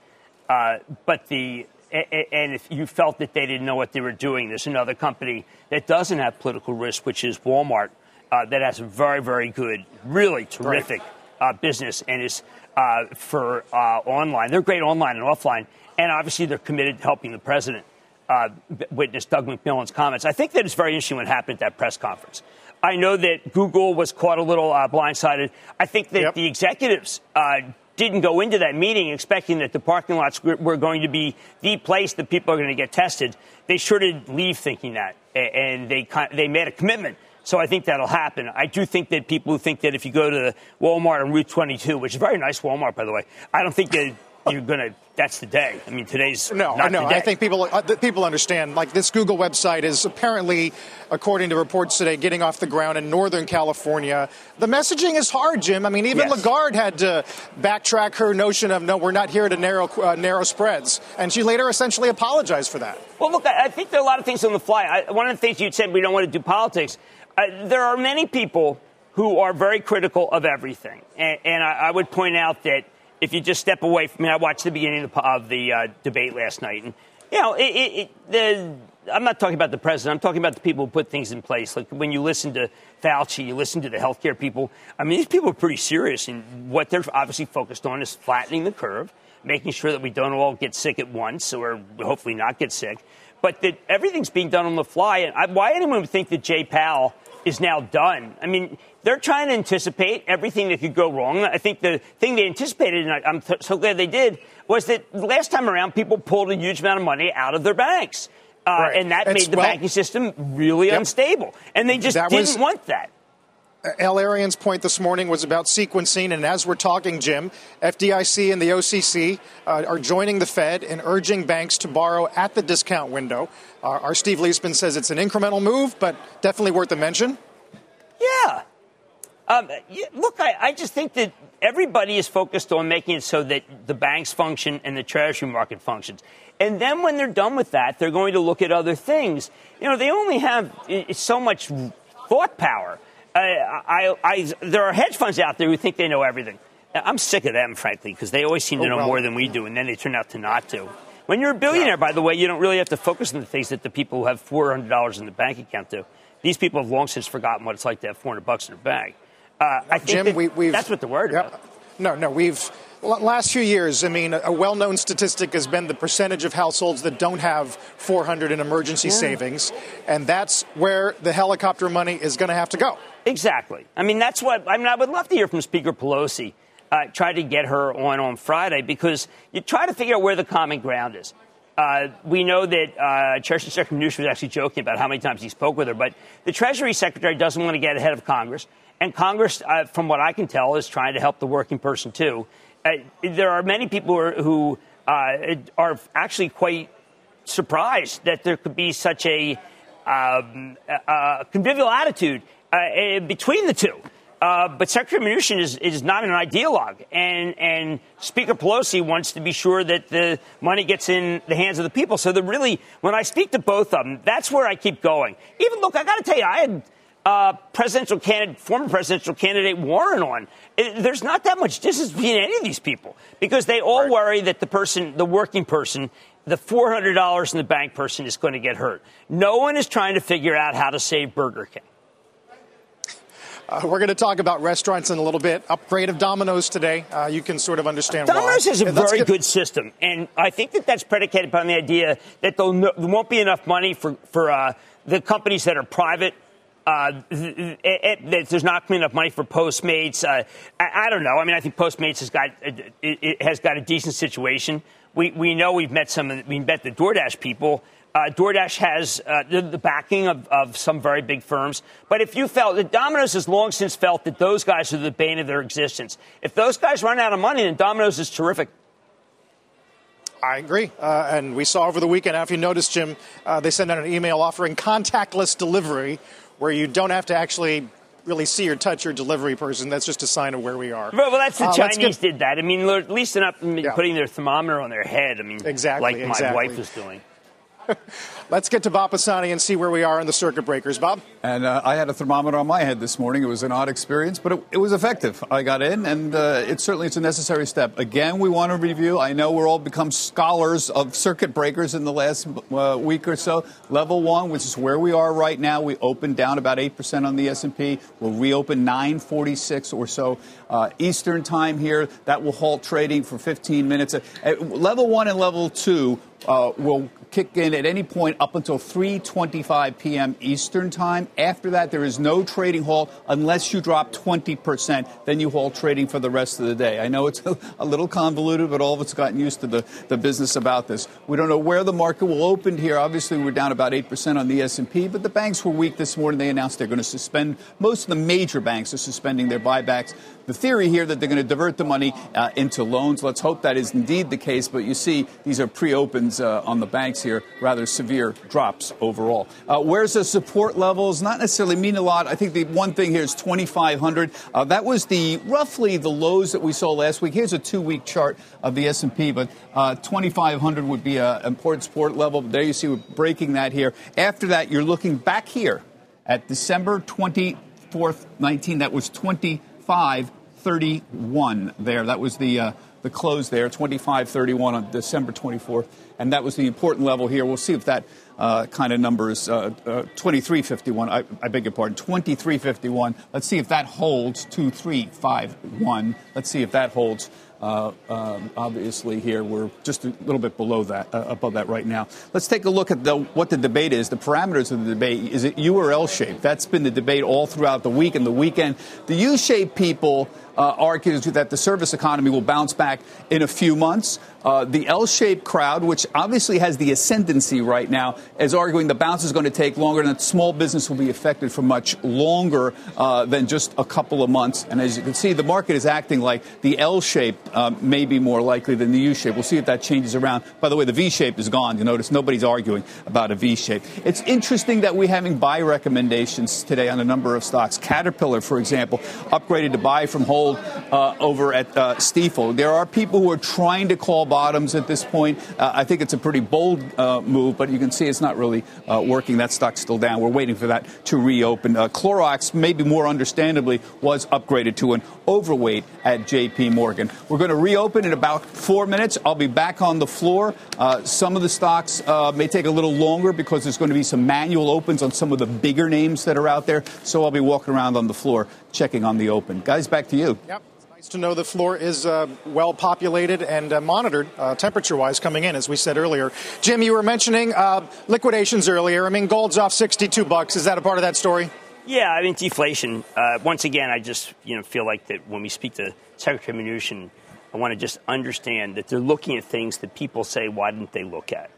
uh, but the and if you felt that they didn't know what they were doing, there's another company that doesn't have political risk, which is Walmart, uh, that has a very, very good, really terrific. Uh, business and is uh, for uh, online. They're great online and offline, and obviously they're committed to helping the president. Uh, witness Doug McMillon's comments. I think that it's very interesting what happened at that press conference. I know that Google was caught a little uh, blindsided. I think that yep. the executives uh, didn't go into that meeting expecting that the parking lots were going to be the place that people are going to get tested. They sure did leave thinking that, and they they made a commitment so I think that'll happen. I do think that people who think that if you go to the Walmart on Route 22, which is a very nice Walmart, by the way, I don't think that you're going to. That's the day. I mean, today's no, not no. I think people uh, people understand. Like this Google website is apparently, according to reports today, getting off the ground in Northern California. The messaging is hard, Jim. I mean, even yes. Lagarde had to backtrack her notion of no, we're not here to narrow uh, narrow spreads, and she later essentially apologized for that. Well, look, I think there are a lot of things on the fly. I, one of the things you said we don't want to do politics. Uh, there are many people who are very critical of everything. And, and I, I, would point out that if you just step away from, I mean, I watched the beginning of the, of the uh, debate last night, and, you know, it, it, it, the, I'm not talking about the president. I'm talking about the people who put things in place. Like when you listen to Fauci, you listen to the healthcare people. I mean, these people are pretty serious, and what they're obviously focused on is flattening the curve, making sure that we don't all get sick at once, or hopefully not get sick, but that everything's being done on the fly. And I, why anyone would think that Jay Powell is now done. I mean, they're trying to anticipate everything that could go wrong. I think the thing they anticipated, and I'm th- so glad they did, was that last time around, people pulled a huge amount of money out of their banks. Uh, right. And that made the well, banking system really yep. unstable. And they just didn't was, want that. El-Erian's point this morning was about sequencing, and as we're talking, Jim, FDIC and the OCC uh, are joining the Fed in urging banks to borrow at the discount window. Uh, our Steve Liesman says it's an incremental move, but definitely worth a mention. Yeah. Um, look, I, I, just think that everybody is focused on making it so that the banks function and the treasury market functions. And then when they're done with that, they're going to look at other things. You know, they only have so much thought power. I, I, there are hedge funds out there who think they know everything. I'm sick of them, frankly, because they always seem to oh, know well. more than we do, and then they turn out to not do. When you're a billionaire, by the way, you don't really have to focus on the things that the people who have $400 in the bank account do. These people have long since forgotten what it's like to have 400 bucks in their bank. Uh, I think Jim, that we, that's what the word. yep. No, no, we've last few years, I mean, a well known statistic has been the percentage of households that don't have 400 in emergency yeah. savings. And that's where the helicopter money is going to have to go. Exactly. I mean, that's what I mean. I would love to hear from Speaker Pelosi. Uh, try to get her on on Friday because you try to figure out where the common ground is. Uh, we know that uh, Treasury Secretary Mnuchin was actually joking about how many times he spoke with her, but the Treasury Secretary doesn't want to get ahead of Congress. And Congress, uh, from what I can tell, is trying to help the working person, too. Uh, there are many people who are, who, uh, are actually quite surprised that there could be such a um, convivial attitude uh, between the two. Uh, but Secretary Mnuchin is, is not an ideologue, and, and Speaker Pelosi wants to be sure that the money gets in the hands of the people. So, really, when I speak to both of them, that's where I keep going. Even look, I got to tell you, I had uh, presidential candidate, former presidential candidate Warren on. It, there's not that much distance between any of these people because they all right. worry that the person, the working person, the $400 in the bank person is going to get hurt. No one is trying to figure out how to save Burger King. Uh, we're going to talk about restaurants in a little bit. Upgrade of Domino's today. Uh, you can sort of understand Domino's why. has a and very good system, and I think that that's predicated upon the idea that no, there won't be enough money for for uh, the companies that are private. Uh, it, it, there's not enough money for Postmates. Uh, I, I, don't know. I mean, I think Postmates has got it, it has got a decent situation we, we know we've met some, we met the DoorDash people. Uh, DoorDash has uh, the, the, backing of, of, some very big firms. But if you felt that Domino's has long since felt that those guys are the bane of their existence, if those guys run out of money, then Domino's is terrific. I agree. Uh, and we saw over the weekend, if you noticed, Jim, uh, they sent out an email offering contactless delivery where you don't have to actually really see or touch your delivery person. That's just a sign of where we are. Well, well that's the uh, Chinese did that. I mean, at least they're not yeah. putting their thermometer on their head. I mean, exactly, like exactly. my wife was doing. [LAUGHS] Let's get to Bob Pisani and see where we are in the circuit breakers. Bob? And uh, I had a thermometer on my head this morning. It was an odd experience, but it, it was effective. I got in, and uh, it certainly it's a necessary step. Again, we want to review. I know we're all become scholars of circuit breakers in the last uh, week or so. Level one, which is where we are right now, we opened down about 8% on the S&P. We'll reopen 946 or so uh, Eastern time here. That will halt trading for 15 minutes. Uh, level one and level two uh, will kick in at any point up until 3:25 p.m. Eastern Time. After that, there is no trading halt unless you drop 20%. Then you halt trading for the rest of the day. I know it's [LAUGHS] a, little convoluted, but all of us gotten used to the, the business about this. We don't know where the market will open here. Obviously, we're down about 8% on the S&P, but the banks were weak this morning. They announced they're going to suspend. Most of the major banks are suspending their buybacks. The theory here that they're going to divert the money uh, into loans. Let's hope that is indeed the case. But you see, these are pre-opens uh, on the banks here, rather severe drops overall. Uh, where's the support levels? Not necessarily mean a lot. I think the one thing here is 2,500. Uh, that was the roughly the lows that we saw last week. Here's a two-week chart of the S&P, but uh, 2,500 would be an important support level. There you see we're breaking that here. After that, you're looking back here at December 24th, 19. That was 2531 there. That was the uh, the close there, 25.31 on December 24th, and that was the important level here. We'll see if that uh, kind of number is uh, uh, 23.51. I, I, beg your pardon, 23.51. Let's see if that holds. 2351. Let's see if that holds. Uh, um, obviously, here we're just a little bit below that, uh, above that right now. Let's take a look at the, what the debate is. The parameters of the debate is it U or L shape? That's been the debate all throughout the week and the weekend. The U shape people uh, argues that the service economy will bounce back in a few months. Uh, the L-shaped crowd, which obviously has the ascendancy right now, is arguing the bounce is going to take longer and that small business will be affected for much longer uh, than just a couple of months. And as you can see, the market is acting like the L shape um, may be more likely than the U shape. We'll see if that changes around. By the way, the V shape is gone. You notice nobody's arguing about a V shape. It's interesting that we're having buy recommendations today on a number of stocks. Caterpillar, for example, upgraded to buy from hold uh, over at uh, Stifel. There are people who are trying to call bottoms at this point. Uh, I think it's a pretty bold uh, move, but you can see it's not really uh, working. That stock's still down. We're waiting for that to reopen. Uh, Clorox, maybe more understandably, was upgraded to an overweight at JP Morgan. We're going to reopen in about four minutes. I'll be back on the floor. some of the stocks may take a little longer because there's going to be some manual opens on some of the bigger names that are out there. So I'll be walking around on the floor checking on the open. Guys, back to you. Yep. Nice to know the floor is uh, well populated and uh, monitored uh, temperature wise coming in, as we said earlier. Jim, you were mentioning uh, liquidations earlier. I mean, gold's off 62 bucks. Is that a part of that story? Yeah, I mean, deflation. Uh, once again, I just you know feel like that when we speak to Secretary Mnuchin, I want to just understand that they're looking at things that people say, why didn't they look at?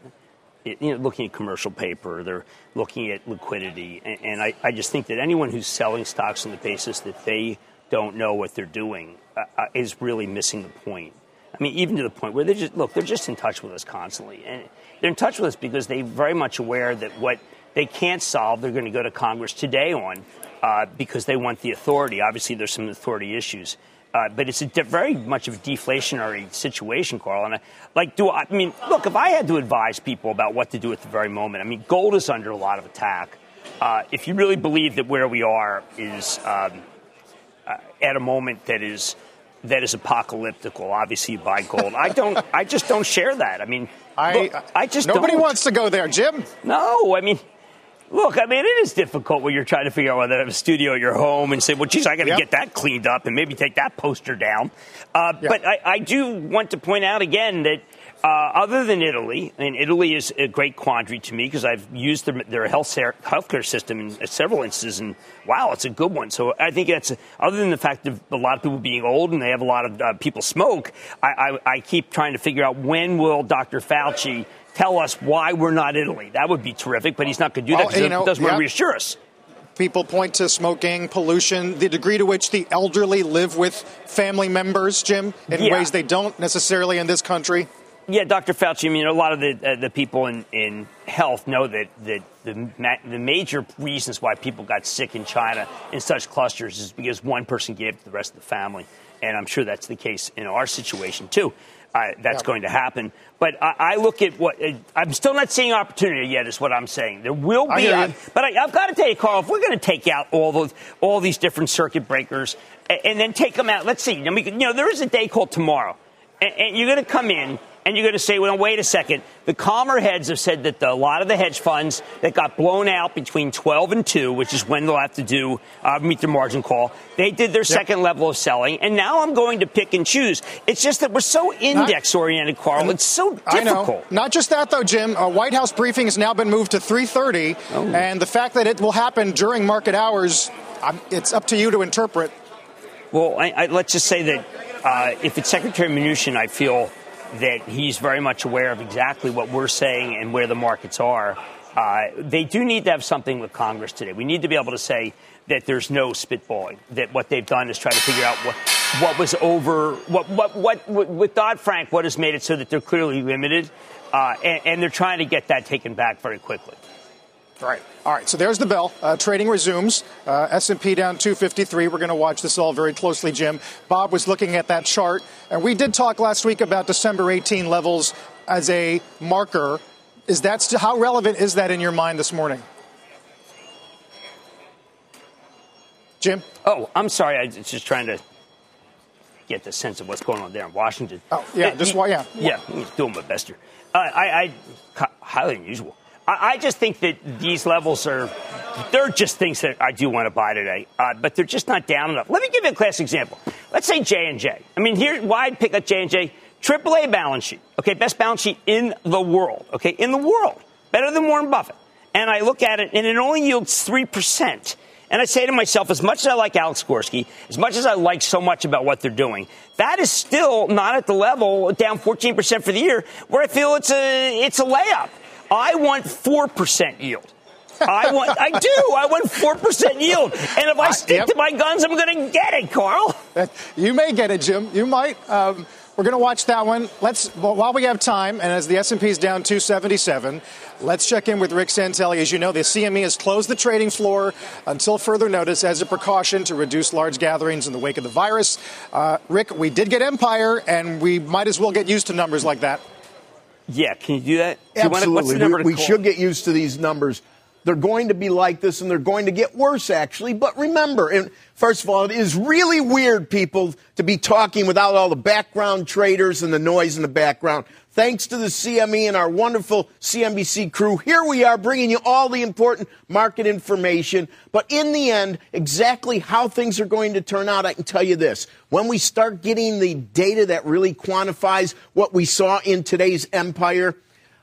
You know, looking at commercial paper, they're looking at liquidity. And, and I, I, just think that anyone who's selling stocks on the basis that they don't know what they're doing uh, uh, is really missing the point. I mean, even to the point where they just look, they're just in touch with us constantly. And they're in touch with us because they're very much aware that what they can't solve, they're going to go to Congress today on uh, because they want the authority. Obviously, there's some authority issues. Uh, but it's a de- very much of a deflationary situation, Carl. And I, like, do I, I mean, look, if I had to advise people about what to do at the very moment, I mean, gold is under a lot of attack. Uh, if you really believe that where we are is um, uh, at a moment that is that is apocalyptical, obviously you buy gold. I don't. I just don't share that. I mean, I look, I just nobody don't. wants to go there, Jim. No, I mean, Look, I mean, it is difficult when you're trying to figure out whether to have a studio at your home and say, well, geez, I got to yep. get that cleaned up and maybe take that poster down. Uh. But I, I, do want to point out again that Uh, other than Italy, and Italy is a great quandary to me because I've used their, their health healthcare system in several instances, and wow, it's a good one. So I think that's other than the fact of a lot of people being old and they have a lot of uh, people smoke. I, I, I keep trying to figure out when will Dr. Fauci tell us why we're not Italy. That would be terrific, but he's not going to do that because he doesn't want to reassure us. People point to smoking, pollution, the degree to which the elderly live with family members, Jim, in yeah. ways they don't necessarily in this country. Yeah, Dr. Fauci. I mean, a lot of the uh, the people in, in health know that that the ma- the major reasons why people got sick in China in such clusters is because one person gave it to the rest of the family, and I'm sure that's the case in our situation too. Uh, that's yeah. going to happen. But I, I look at what uh, I'm still not seeing opportunity yet. Is what I'm saying. There will be, a, but I, have got to tell you, Carl, if we're going to take out all those all these different circuit breakers and, and then take them out, let's see. I mean, you know, there is a day called tomorrow, and, and you're going to come in and you're going to say, well, wait a second. The calmer heads have said that the, a lot of the hedge funds that got blown out between 12 and 2, which is when they'll have to do uh, meet their margin call, they did their yep. second level of selling. And now I'm going to pick and choose. It's just that we're so index oriented, Carl. It's so difficult. Not just that, though, Jim. A White House briefing has now been moved to 3:30, oh. and the fact that it will happen during market hours, it's up to you to interpret. Well, I, I, let's just say that uh, if it's Secretary Mnuchin, I feel that he's very much aware of exactly what we're saying and where the markets are. Uh, they do need to have something with Congress today. We need to be able to say that there's no spitballing. That what they've done is try to figure out what what was over what what what, what with Dodd Frank what has made it so that they're clearly limited, uh, and, and they're trying to get that taken back very quickly. All right. All right. So there's the bell. Uh, trading resumes. Uh, S&P down 253. We're going to watch this all very closely, Jim. Bob was looking at that chart, and we did talk last week about December 18 levels as a marker. Is that st- how relevant is that in your mind this morning? Jim? Oh, I'm sorry. I was just trying to get the sense of what's going on there in Washington. Oh, yeah. Uh, just why? Yeah. Yeah. Doing my best here. Uh, I, I highly unusual. I just think that these levels are, they're just things that I do want to buy today, uh, but they're just not down enough. Let me give you a class example. Let's say J and J. I mean, here, why I'd pick up J and J? AAA balance sheet. Okay, best balance sheet in the world. Okay, in the world, better than Warren Buffett. And I look at it, and it only yields three percent. And I say to myself, as much as I like Alex Gorsky, as much as I like so much about what they're doing, that is still not at the level down 14% for the year where I feel it's a, it's a layup. I want 4% yield. I want, I do. I want four percent yield, and if I stick yep. to my guns, I'm going to get it, Carl. You may get it, Jim. You might. Um, we're going to watch that one. Let's well, while we have time, and as the S&P is down 277, let's check in with Rick Santelli. As you know, the CME has closed the trading floor until further notice as a precaution to reduce large gatherings in the wake of the virus. Uh, Rick, we did get Empire, and we might as well get used to numbers like that. Yeah, can you do that? Do Absolutely. we, we should get used to these numbers. They're going to be like this and they're going to get worse, actually. But remember, and first of all, it is really weird, people, to be talking without all the background traders and the noise in the background. Thanks to the CME and our wonderful CNBC crew, here we are bringing you all the important market information. But in the end, exactly how things are going to turn out, I can tell you this. When we start getting the data that really quantifies what we saw in today's empire,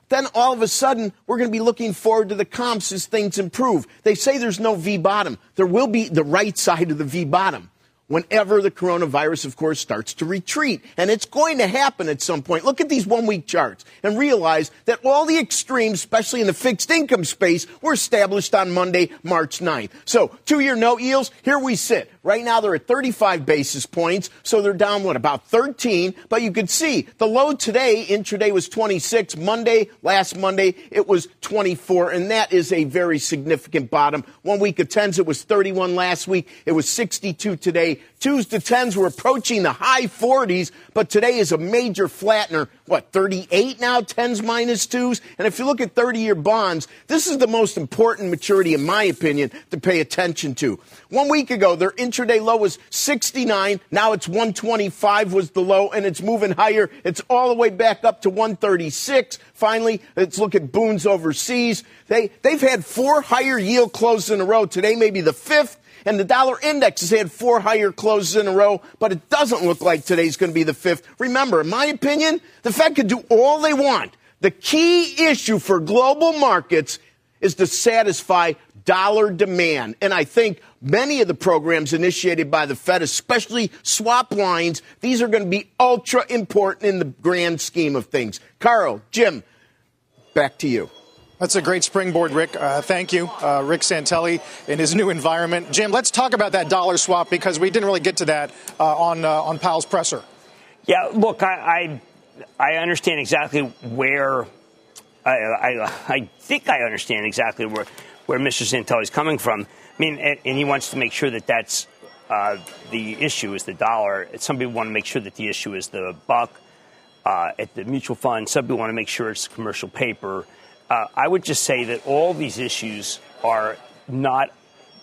then all of a sudden we're going to be looking forward to the comps as things improve. They say there's no V bottom. There will be the right side of the V bottom whenever the coronavirus, of course, starts to retreat. And it's going to happen at some point. Look at these one week charts and realize that all the extremes, especially in the fixed income space, were established on Monday, March 9th. So two year note yields, here we sit. Right now they're at 35 basis points, so they're down, what, about 13? But you can see the low today, intraday was 26. Monday, last Monday, it was 24, and that is a very significant bottom. One week of 10s, it was 31 last week. It was 62 today. Twos to 10s were approaching the high 40s, but today is a major flattener. What, 38 now? 10s minus 2s? And if you look at 30 year bonds, this is the most important maturity, in my opinion, to pay attention to. One week ago, their intraday low was 69. Now it's 125 was the low, and it's moving higher. It's all the way back up to 136 finally. Let's look at Bunds overseas. They, they've had four higher yield closes in a row. Today may be the fifth. And the dollar index has had four higher closes in a row, but it doesn't look like today's going to be the fifth. Remember, in my opinion, the Fed could do all they want. The key issue for global markets is to satisfy dollar demand. And I think many of the programs initiated by the Fed, especially swap lines, these are going to be ultra important in the grand scheme of things. Carl, Jim, back to you. That's a great springboard, Rick. Uh, thank you, uh, Rick Santelli, in his new environment. Jim, let's talk about that dollar swap because we didn't really get to that uh, on uh, on Powell's presser. Yeah, look, I I, I understand exactly where I, I, I think I understand exactly where where Mr. Santelli is coming from. I mean, and, and, he wants to make sure that that's uh, the issue is the dollar. Some people want to make sure that the issue is the buck uh, at the mutual fund. Some people want to make sure it's commercial paper. Uh, I would just say that all these issues are not,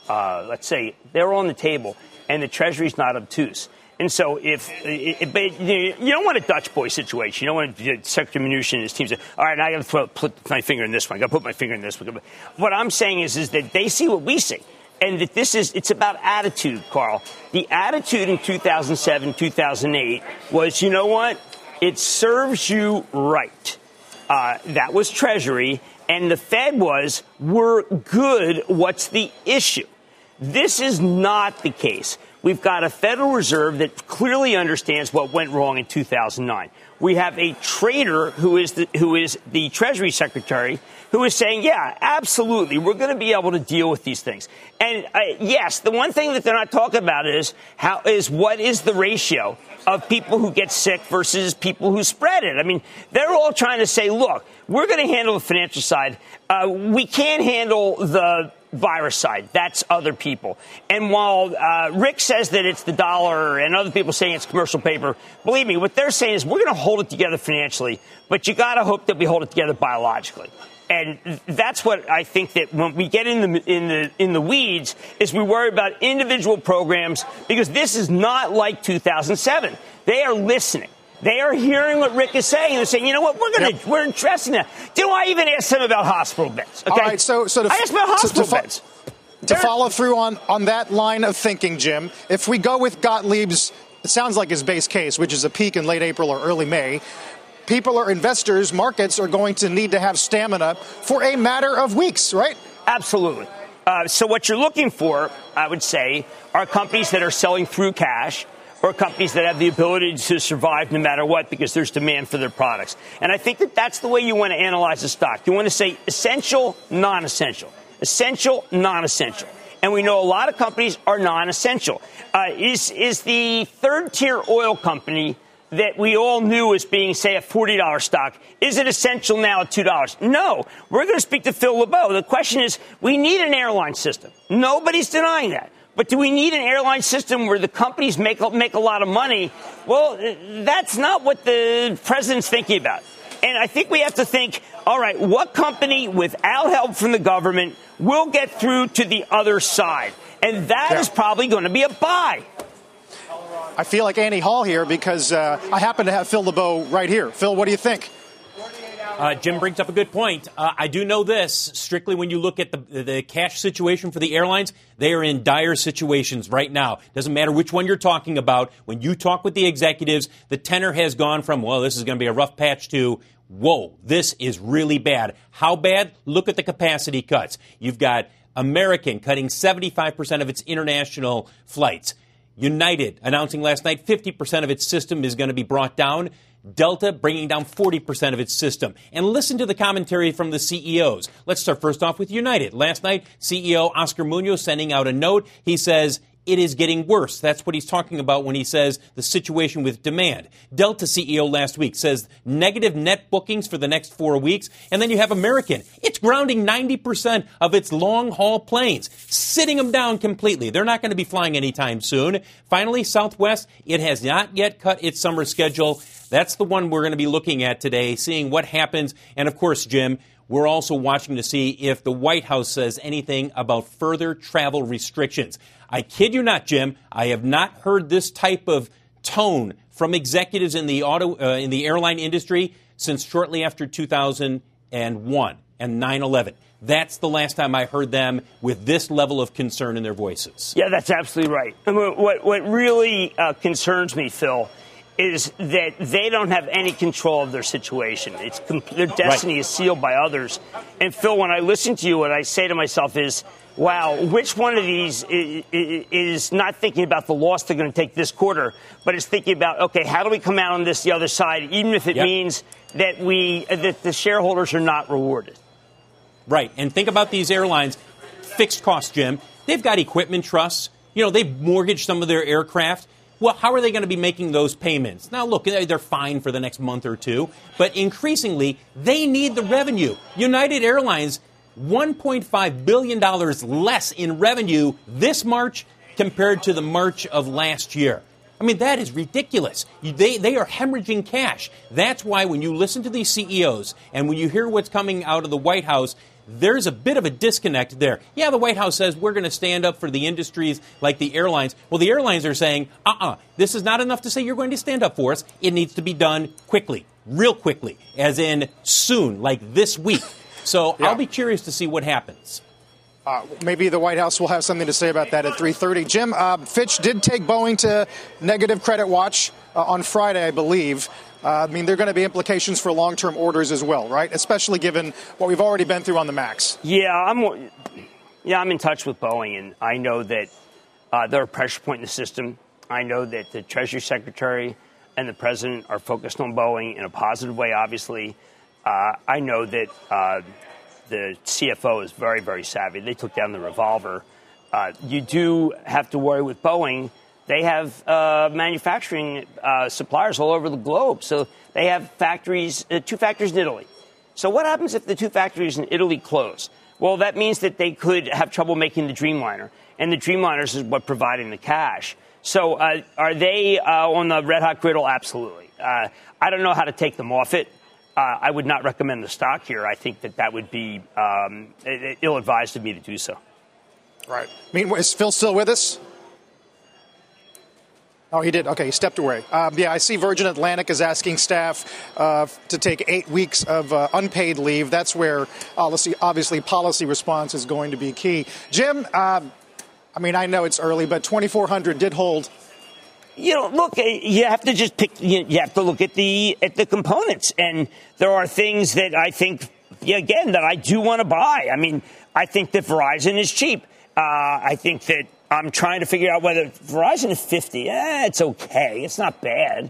uh, let's say, they're on the table, and the Treasury's not obtuse. And so, if, you don't want a Dutch boy situation, you don't want to, Secretary Mnuchin and his team say, "All right, I got to put my finger in this one. I got to put my finger in this one." What I'm saying is, is that they see what we see, and that this is it's about attitude, Carl. The attitude in 2007, 2008 was, you know what? It serves you right. Uh, that was Treasury, and the Fed was, we're good. What's the issue? This is not the case. We've got a Federal Reserve that clearly understands what went wrong in 2009. We have a trader who is the, who is the Treasury Secretary who is saying, yeah, absolutely, we're going to be able to deal with these things. And uh, yes, the one thing that they're not talking about is how is what is the ratio of people who get sick versus people who spread it. I mean, they're all trying to say, look, we're going to handle the financial side. Uh, we can't handle the virus side. That's other people. And while uh, Rick says that it's the dollar and other people saying it's commercial paper, believe me, what they're saying is we're going to hold it together financially, but you got to hope that we hold it together biologically. And that's what I think that when we get in the in the in the weeds is we worry about individual programs because this is not like 2007. They are listening. They are hearing what Rick is saying. They're saying, you know what, we're going to, yep. we're addressing that. Do I even ask them about hospital beds? Okay. All right, so, so to, I asked about hospital to, to, beds. To follow through on, on that line of thinking, Jim, if we go with Gottlieb's, it sounds like his base case, which is a peak in late April or early May, people or investors, markets are going to need to have stamina for a matter of weeks, right? Absolutely. Uh, so what you're looking for, I would say, are companies that are selling through cash – or companies that have the ability to survive no matter what because there's demand for their products. And I think that that's the way you want to analyze a stock. You want to say essential, non essential. Essential, non essential. And we know a lot of companies are non essential. Uh, is, is the third tier oil company that we all knew as being, say, a $40 stock, is it essential now at $2? No. We're going to speak to Phil LeBeau. The question is, we need an airline system. Nobody's denying that. But do we need an airline system where the companies make, make a lot of money? Well, that's not what the president's thinking about. And I think we have to think, all right, what company without help from the government will get through to the other side? And that yeah. is probably going to be a buy. I feel like Annie Hall here because uh, I happen to have Phil LeBeau right here. Phil, what do you think? Uh, Jim brings up a good point. Uh, I do know this strictly when you look at the, the cash situation for the airlines, they are in dire situations right now. Doesn't matter which one you're talking about. When you talk with the executives, the tenor has gone from, well, this is going to be a rough patch to, whoa, this is really bad. How bad? Look at the capacity cuts. You've got American cutting 75% of its international flights. United announcing last night 50% of its system is going to be brought down. Delta bringing down 40% of its system. And listen to the commentary from the CEOs. Let's start first off with United. Last night, CEO Oscar Munoz sending out a note. He says, it is getting worse. That's what he's talking about when he says the situation with demand. Delta CEO last week says negative net bookings for the next four weeks. And then you have American. It's grounding 90% of its long haul planes, sitting them down completely. They're not going to be flying anytime soon. Finally, Southwest, it has not yet cut its summer schedule. That's the one we're going to be looking at today, seeing what happens. And of course, Jim, we're also watching to see if the White House says anything about further travel restrictions. I kid you not, Jim, I have not heard this type of tone from executives in the auto uh, in the airline industry since shortly after 2001 and 9 11. That's the last time I heard them with this level of concern in their voices. Yeah, that's absolutely right. I mean, what, what really uh, concerns me, Phil, is that they don't have any control of their situation. It's their destiny right. is sealed by others. And Phil, when I listen to you, what I say to myself is, wow, which one of these is not thinking about the loss they're going to take this quarter, but is thinking about, okay, how do we come out on this the other side, even if it yep. means that we that the shareholders are not rewarded. Right. And think about these airlines, fixed cost, Jim. They've got equipment trusts. You know, they've mortgaged some of their aircraft. Well, how are they going to be making those payments? Now, look, they're fine for the next month or two, but increasingly, they need the revenue. United Airlines, $1.5 billion less in revenue this March compared to the March of last year. I mean, that is ridiculous. They, they are hemorrhaging cash. That's why when you listen to these CEOs and when you hear what's coming out of the White House, there's a bit of a disconnect there. Yeah, the White House says we're going to stand up for the industries like the airlines. Well, the airlines are saying, uh uh-uh, uh this is not enough to say you're going to stand up for us. It needs to be done quickly, real quickly, as in soon, like this week. So yeah. I'll be curious to see what happens. Uh, maybe the White House will have something to say about that at 3:30. Jim, uh, Fitch did take Boeing to negative credit watch uh, on Friday, I believe. Uh, I mean, there are going to be implications for long-term orders as well, right? Especially given what we've already been through on the Max. Yeah, I'm. Yeah, I'm in touch with Boeing, and I know that uh, they're a pressure point in the system. I know that the Treasury Secretary and the President are focused on Boeing in a positive way. Obviously, uh, I know that uh, the CFO is very, very savvy. They took down the revolver. Uh, you do have to worry with Boeing they have uh, manufacturing uh, suppliers all over the globe. So they have factories, uh, two factories in Italy. So what happens if the two factories in Italy close? Well, that means that they could have trouble making the Dreamliner, and the Dreamliners is what providing the cash. So uh, are they uh, on the red hot griddle? Absolutely. Uh, I don't know how to take them off it. I would not recommend the stock here. I think that that would be um, ill advised of me to do so. Right. I mean, is Phil still with us? Oh, he did. Okay, he stepped away. Um, yeah, I see Virgin Atlantic is asking staff uh, to take eight weeks of uh, unpaid leave. That's where obviously, obviously policy response is going to be key. Jim, uh, I mean, I know it's early, but 2,400 did hold. You know, look, eh, you have to just pick. You have to look at the at the components, and there are things that I think, again, that I do want to buy. I mean, I think that Verizon is cheap. Uh, I think that I'm trying to figure out whether Verizon is 50. Eh, it's okay. It's not bad.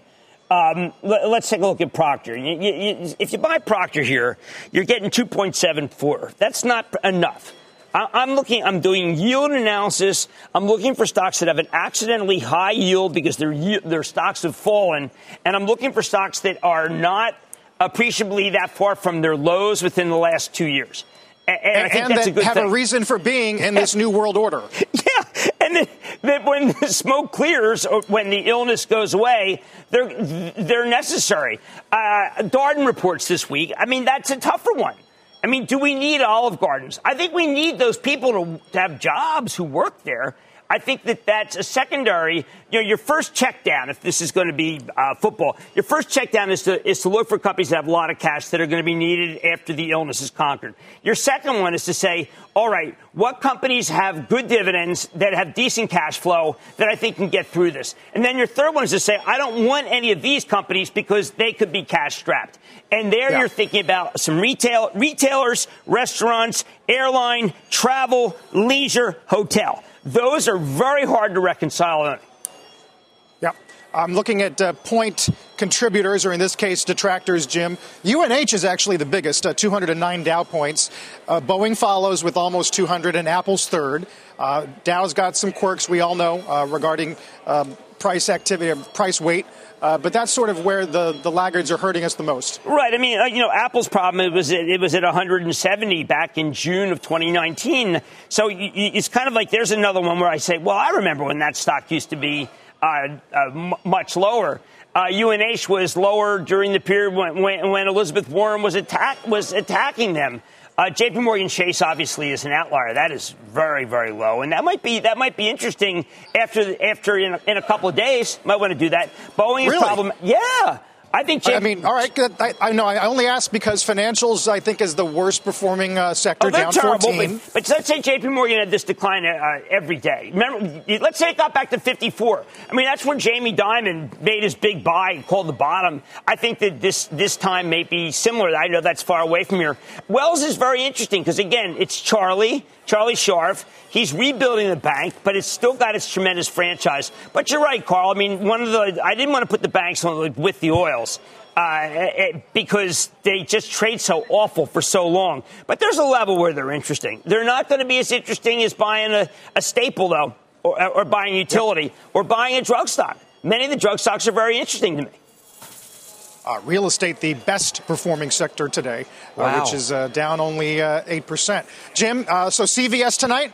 Um, let, us take a look at Procter. You, you, if you buy Procter here, you're getting 2.74. That's not enough. I, am looking. I'm doing yield analysis. I'm looking for stocks that have an accidentally high yield because their their stocks have fallen, and I'm looking for stocks that are not appreciably that far from their lows within the last two years. And, and, and good have thing. a reason for being in this new world order. [LAUGHS] yeah, and then, then when the smoke clears, or when the illness goes away, they're they're necessary. Uh, Darden reports this week. I mean, that's a tougher one. I mean, do we need Olive Gardens? I think we need those people to, to have jobs who work there. I think that that's a secondary. You know, your first check down, if this is going to be uh, football, your first check down is to is to look for companies that have a lot of cash that are going to be needed after the illness is conquered. Your second one is to say, all right, what companies have good dividends that have decent cash flow that I think can get through this? And then your third one is to say, I don't want any of these companies because they could be cash strapped. And there yeah. you're thinking about some retail retailers, restaurants, airline, travel, leisure, hotel. Those are very hard to reconcile. Yeah. I'm looking at uh, point contributors, or in this case, detractors, Jim. UNH is actually the biggest, uh, 209 Dow points. Uh, Boeing follows with almost 200, and Apple's third. Uh, Dow's got some quirks we all know uh, regarding um, price activity, price weight. Uh, but that's sort of where the, the laggards are hurting us the most. Right. I mean, uh, you know, Apple's problem it was it was at 170 back in June of 2019. So it's kind of like there's another one where I say, well, I remember when that stock used to be uh, uh m- much lower. UNH uh, was lower during the period when, when, when Elizabeth Warren was attack was attacking them. Uh, JP Morgan Chase obviously is an outlier. That is very, very low. And that might be, that might be interesting after, after in a, in a couple of days. Might want to do that. Boeing really? problem. Yeah. I think. I mean, all right. I, I know. I only asked because financials, I think, is the worst performing uh, sector. Oh, down terrible. 14. But, but, let's say J.P. Morgan had this decline uh, every day. Remember, let's say it got back to 54. I mean, that's when Jamie Dimon made his big buy, called the bottom. I think that this this time may be similar. I know that's far away from here. Wells is very interesting because again, it's Charlie. Charlie Scharf. He's rebuilding the bank, but it's still got its tremendous franchise. But you're right, Carl. I mean, one of the I didn't want to put the banks on with the oils. Uh, because they just trade so awful for so long. But there's a level where they're interesting. They're not going to be as interesting as buying a, a staple, though, or, or buying utility, yep. or buying a drug stock. Many of the drug stocks are very interesting to me. Uh, real estate, the best performing sector today, uh, which is uh, down only uh, 8%. Jim, uh, so CVS tonight?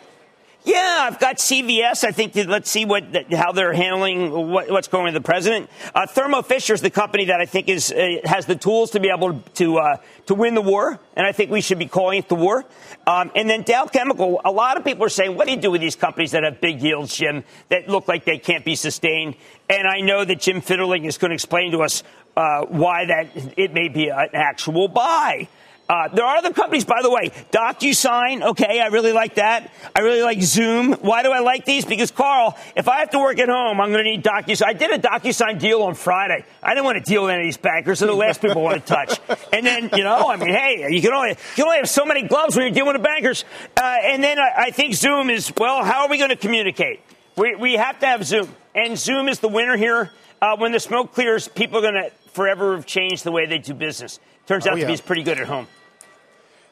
Yeah, I've got CVS. I think let's see what how they're handling what, what's going on with the president. Uh, Thermo Fisher is the company that I think is uh, has the tools to be able to uh, to win the war, and I think we should be calling it the war. Um, and then Dow Chemical. A lot of people are saying, "What do you do with these companies that have big yields, Jim, that look like they can't be sustained?" And I know that Jim Fitterling is going to explain to us uh, why that it may be an actual buy. Uh, there are other companies, by the way. DocuSign, okay, I really like that. I really like Zoom. Why do I like these? Because, Carl, if I have to work at home, I'm going to need DocuSign. I did a DocuSign deal on Friday. I didn't want to deal with any of these bankers. They're the last people I want to [LAUGHS] touch. And then, you know, I mean, hey, you can only, you can only have so many gloves when you're dealing with bankers. Uh, and then I, I, think Zoom is, well, how are we going to communicate? We, we have to have Zoom. And Zoom is the winner here. Uh, when the smoke clears, people are going to forever have changed the way they do business. Turns oh, out yeah. to be pretty good at home.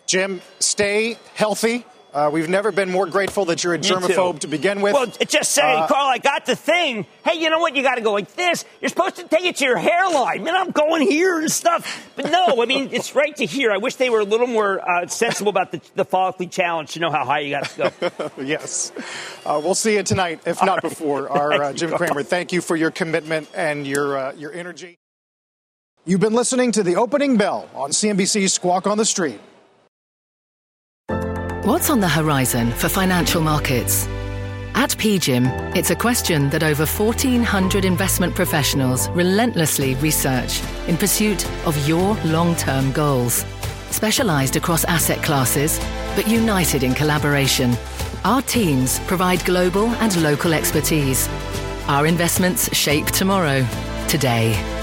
Jim, stay healthy. Uh, we've never been more grateful that you're a germaphobe to begin with. Well, just saying, uh, Carl, I got the thing. Hey, you know what? You got to go like this. You're supposed to take it to your hairline. Man, I'm going here and stuff. But no, I mean, it's right to here. I wish they were a little more uh, sensible about the, the challenge to know how high you got to go. [LAUGHS] yes. Uh, we'll see you tonight, if All not right. before. [LAUGHS] Our uh, Jim Cramer, thank you for your commitment and your, uh, your energy. You've been listening to the opening bell on CNBC's Squawk on the Street. What's on the horizon for financial markets? At PGIM, it's a question that over 1,400 investment professionals relentlessly research in pursuit of your long term goals. Specialized across asset classes, but united in collaboration, our teams provide global and local expertise. Our investments shape tomorrow, today.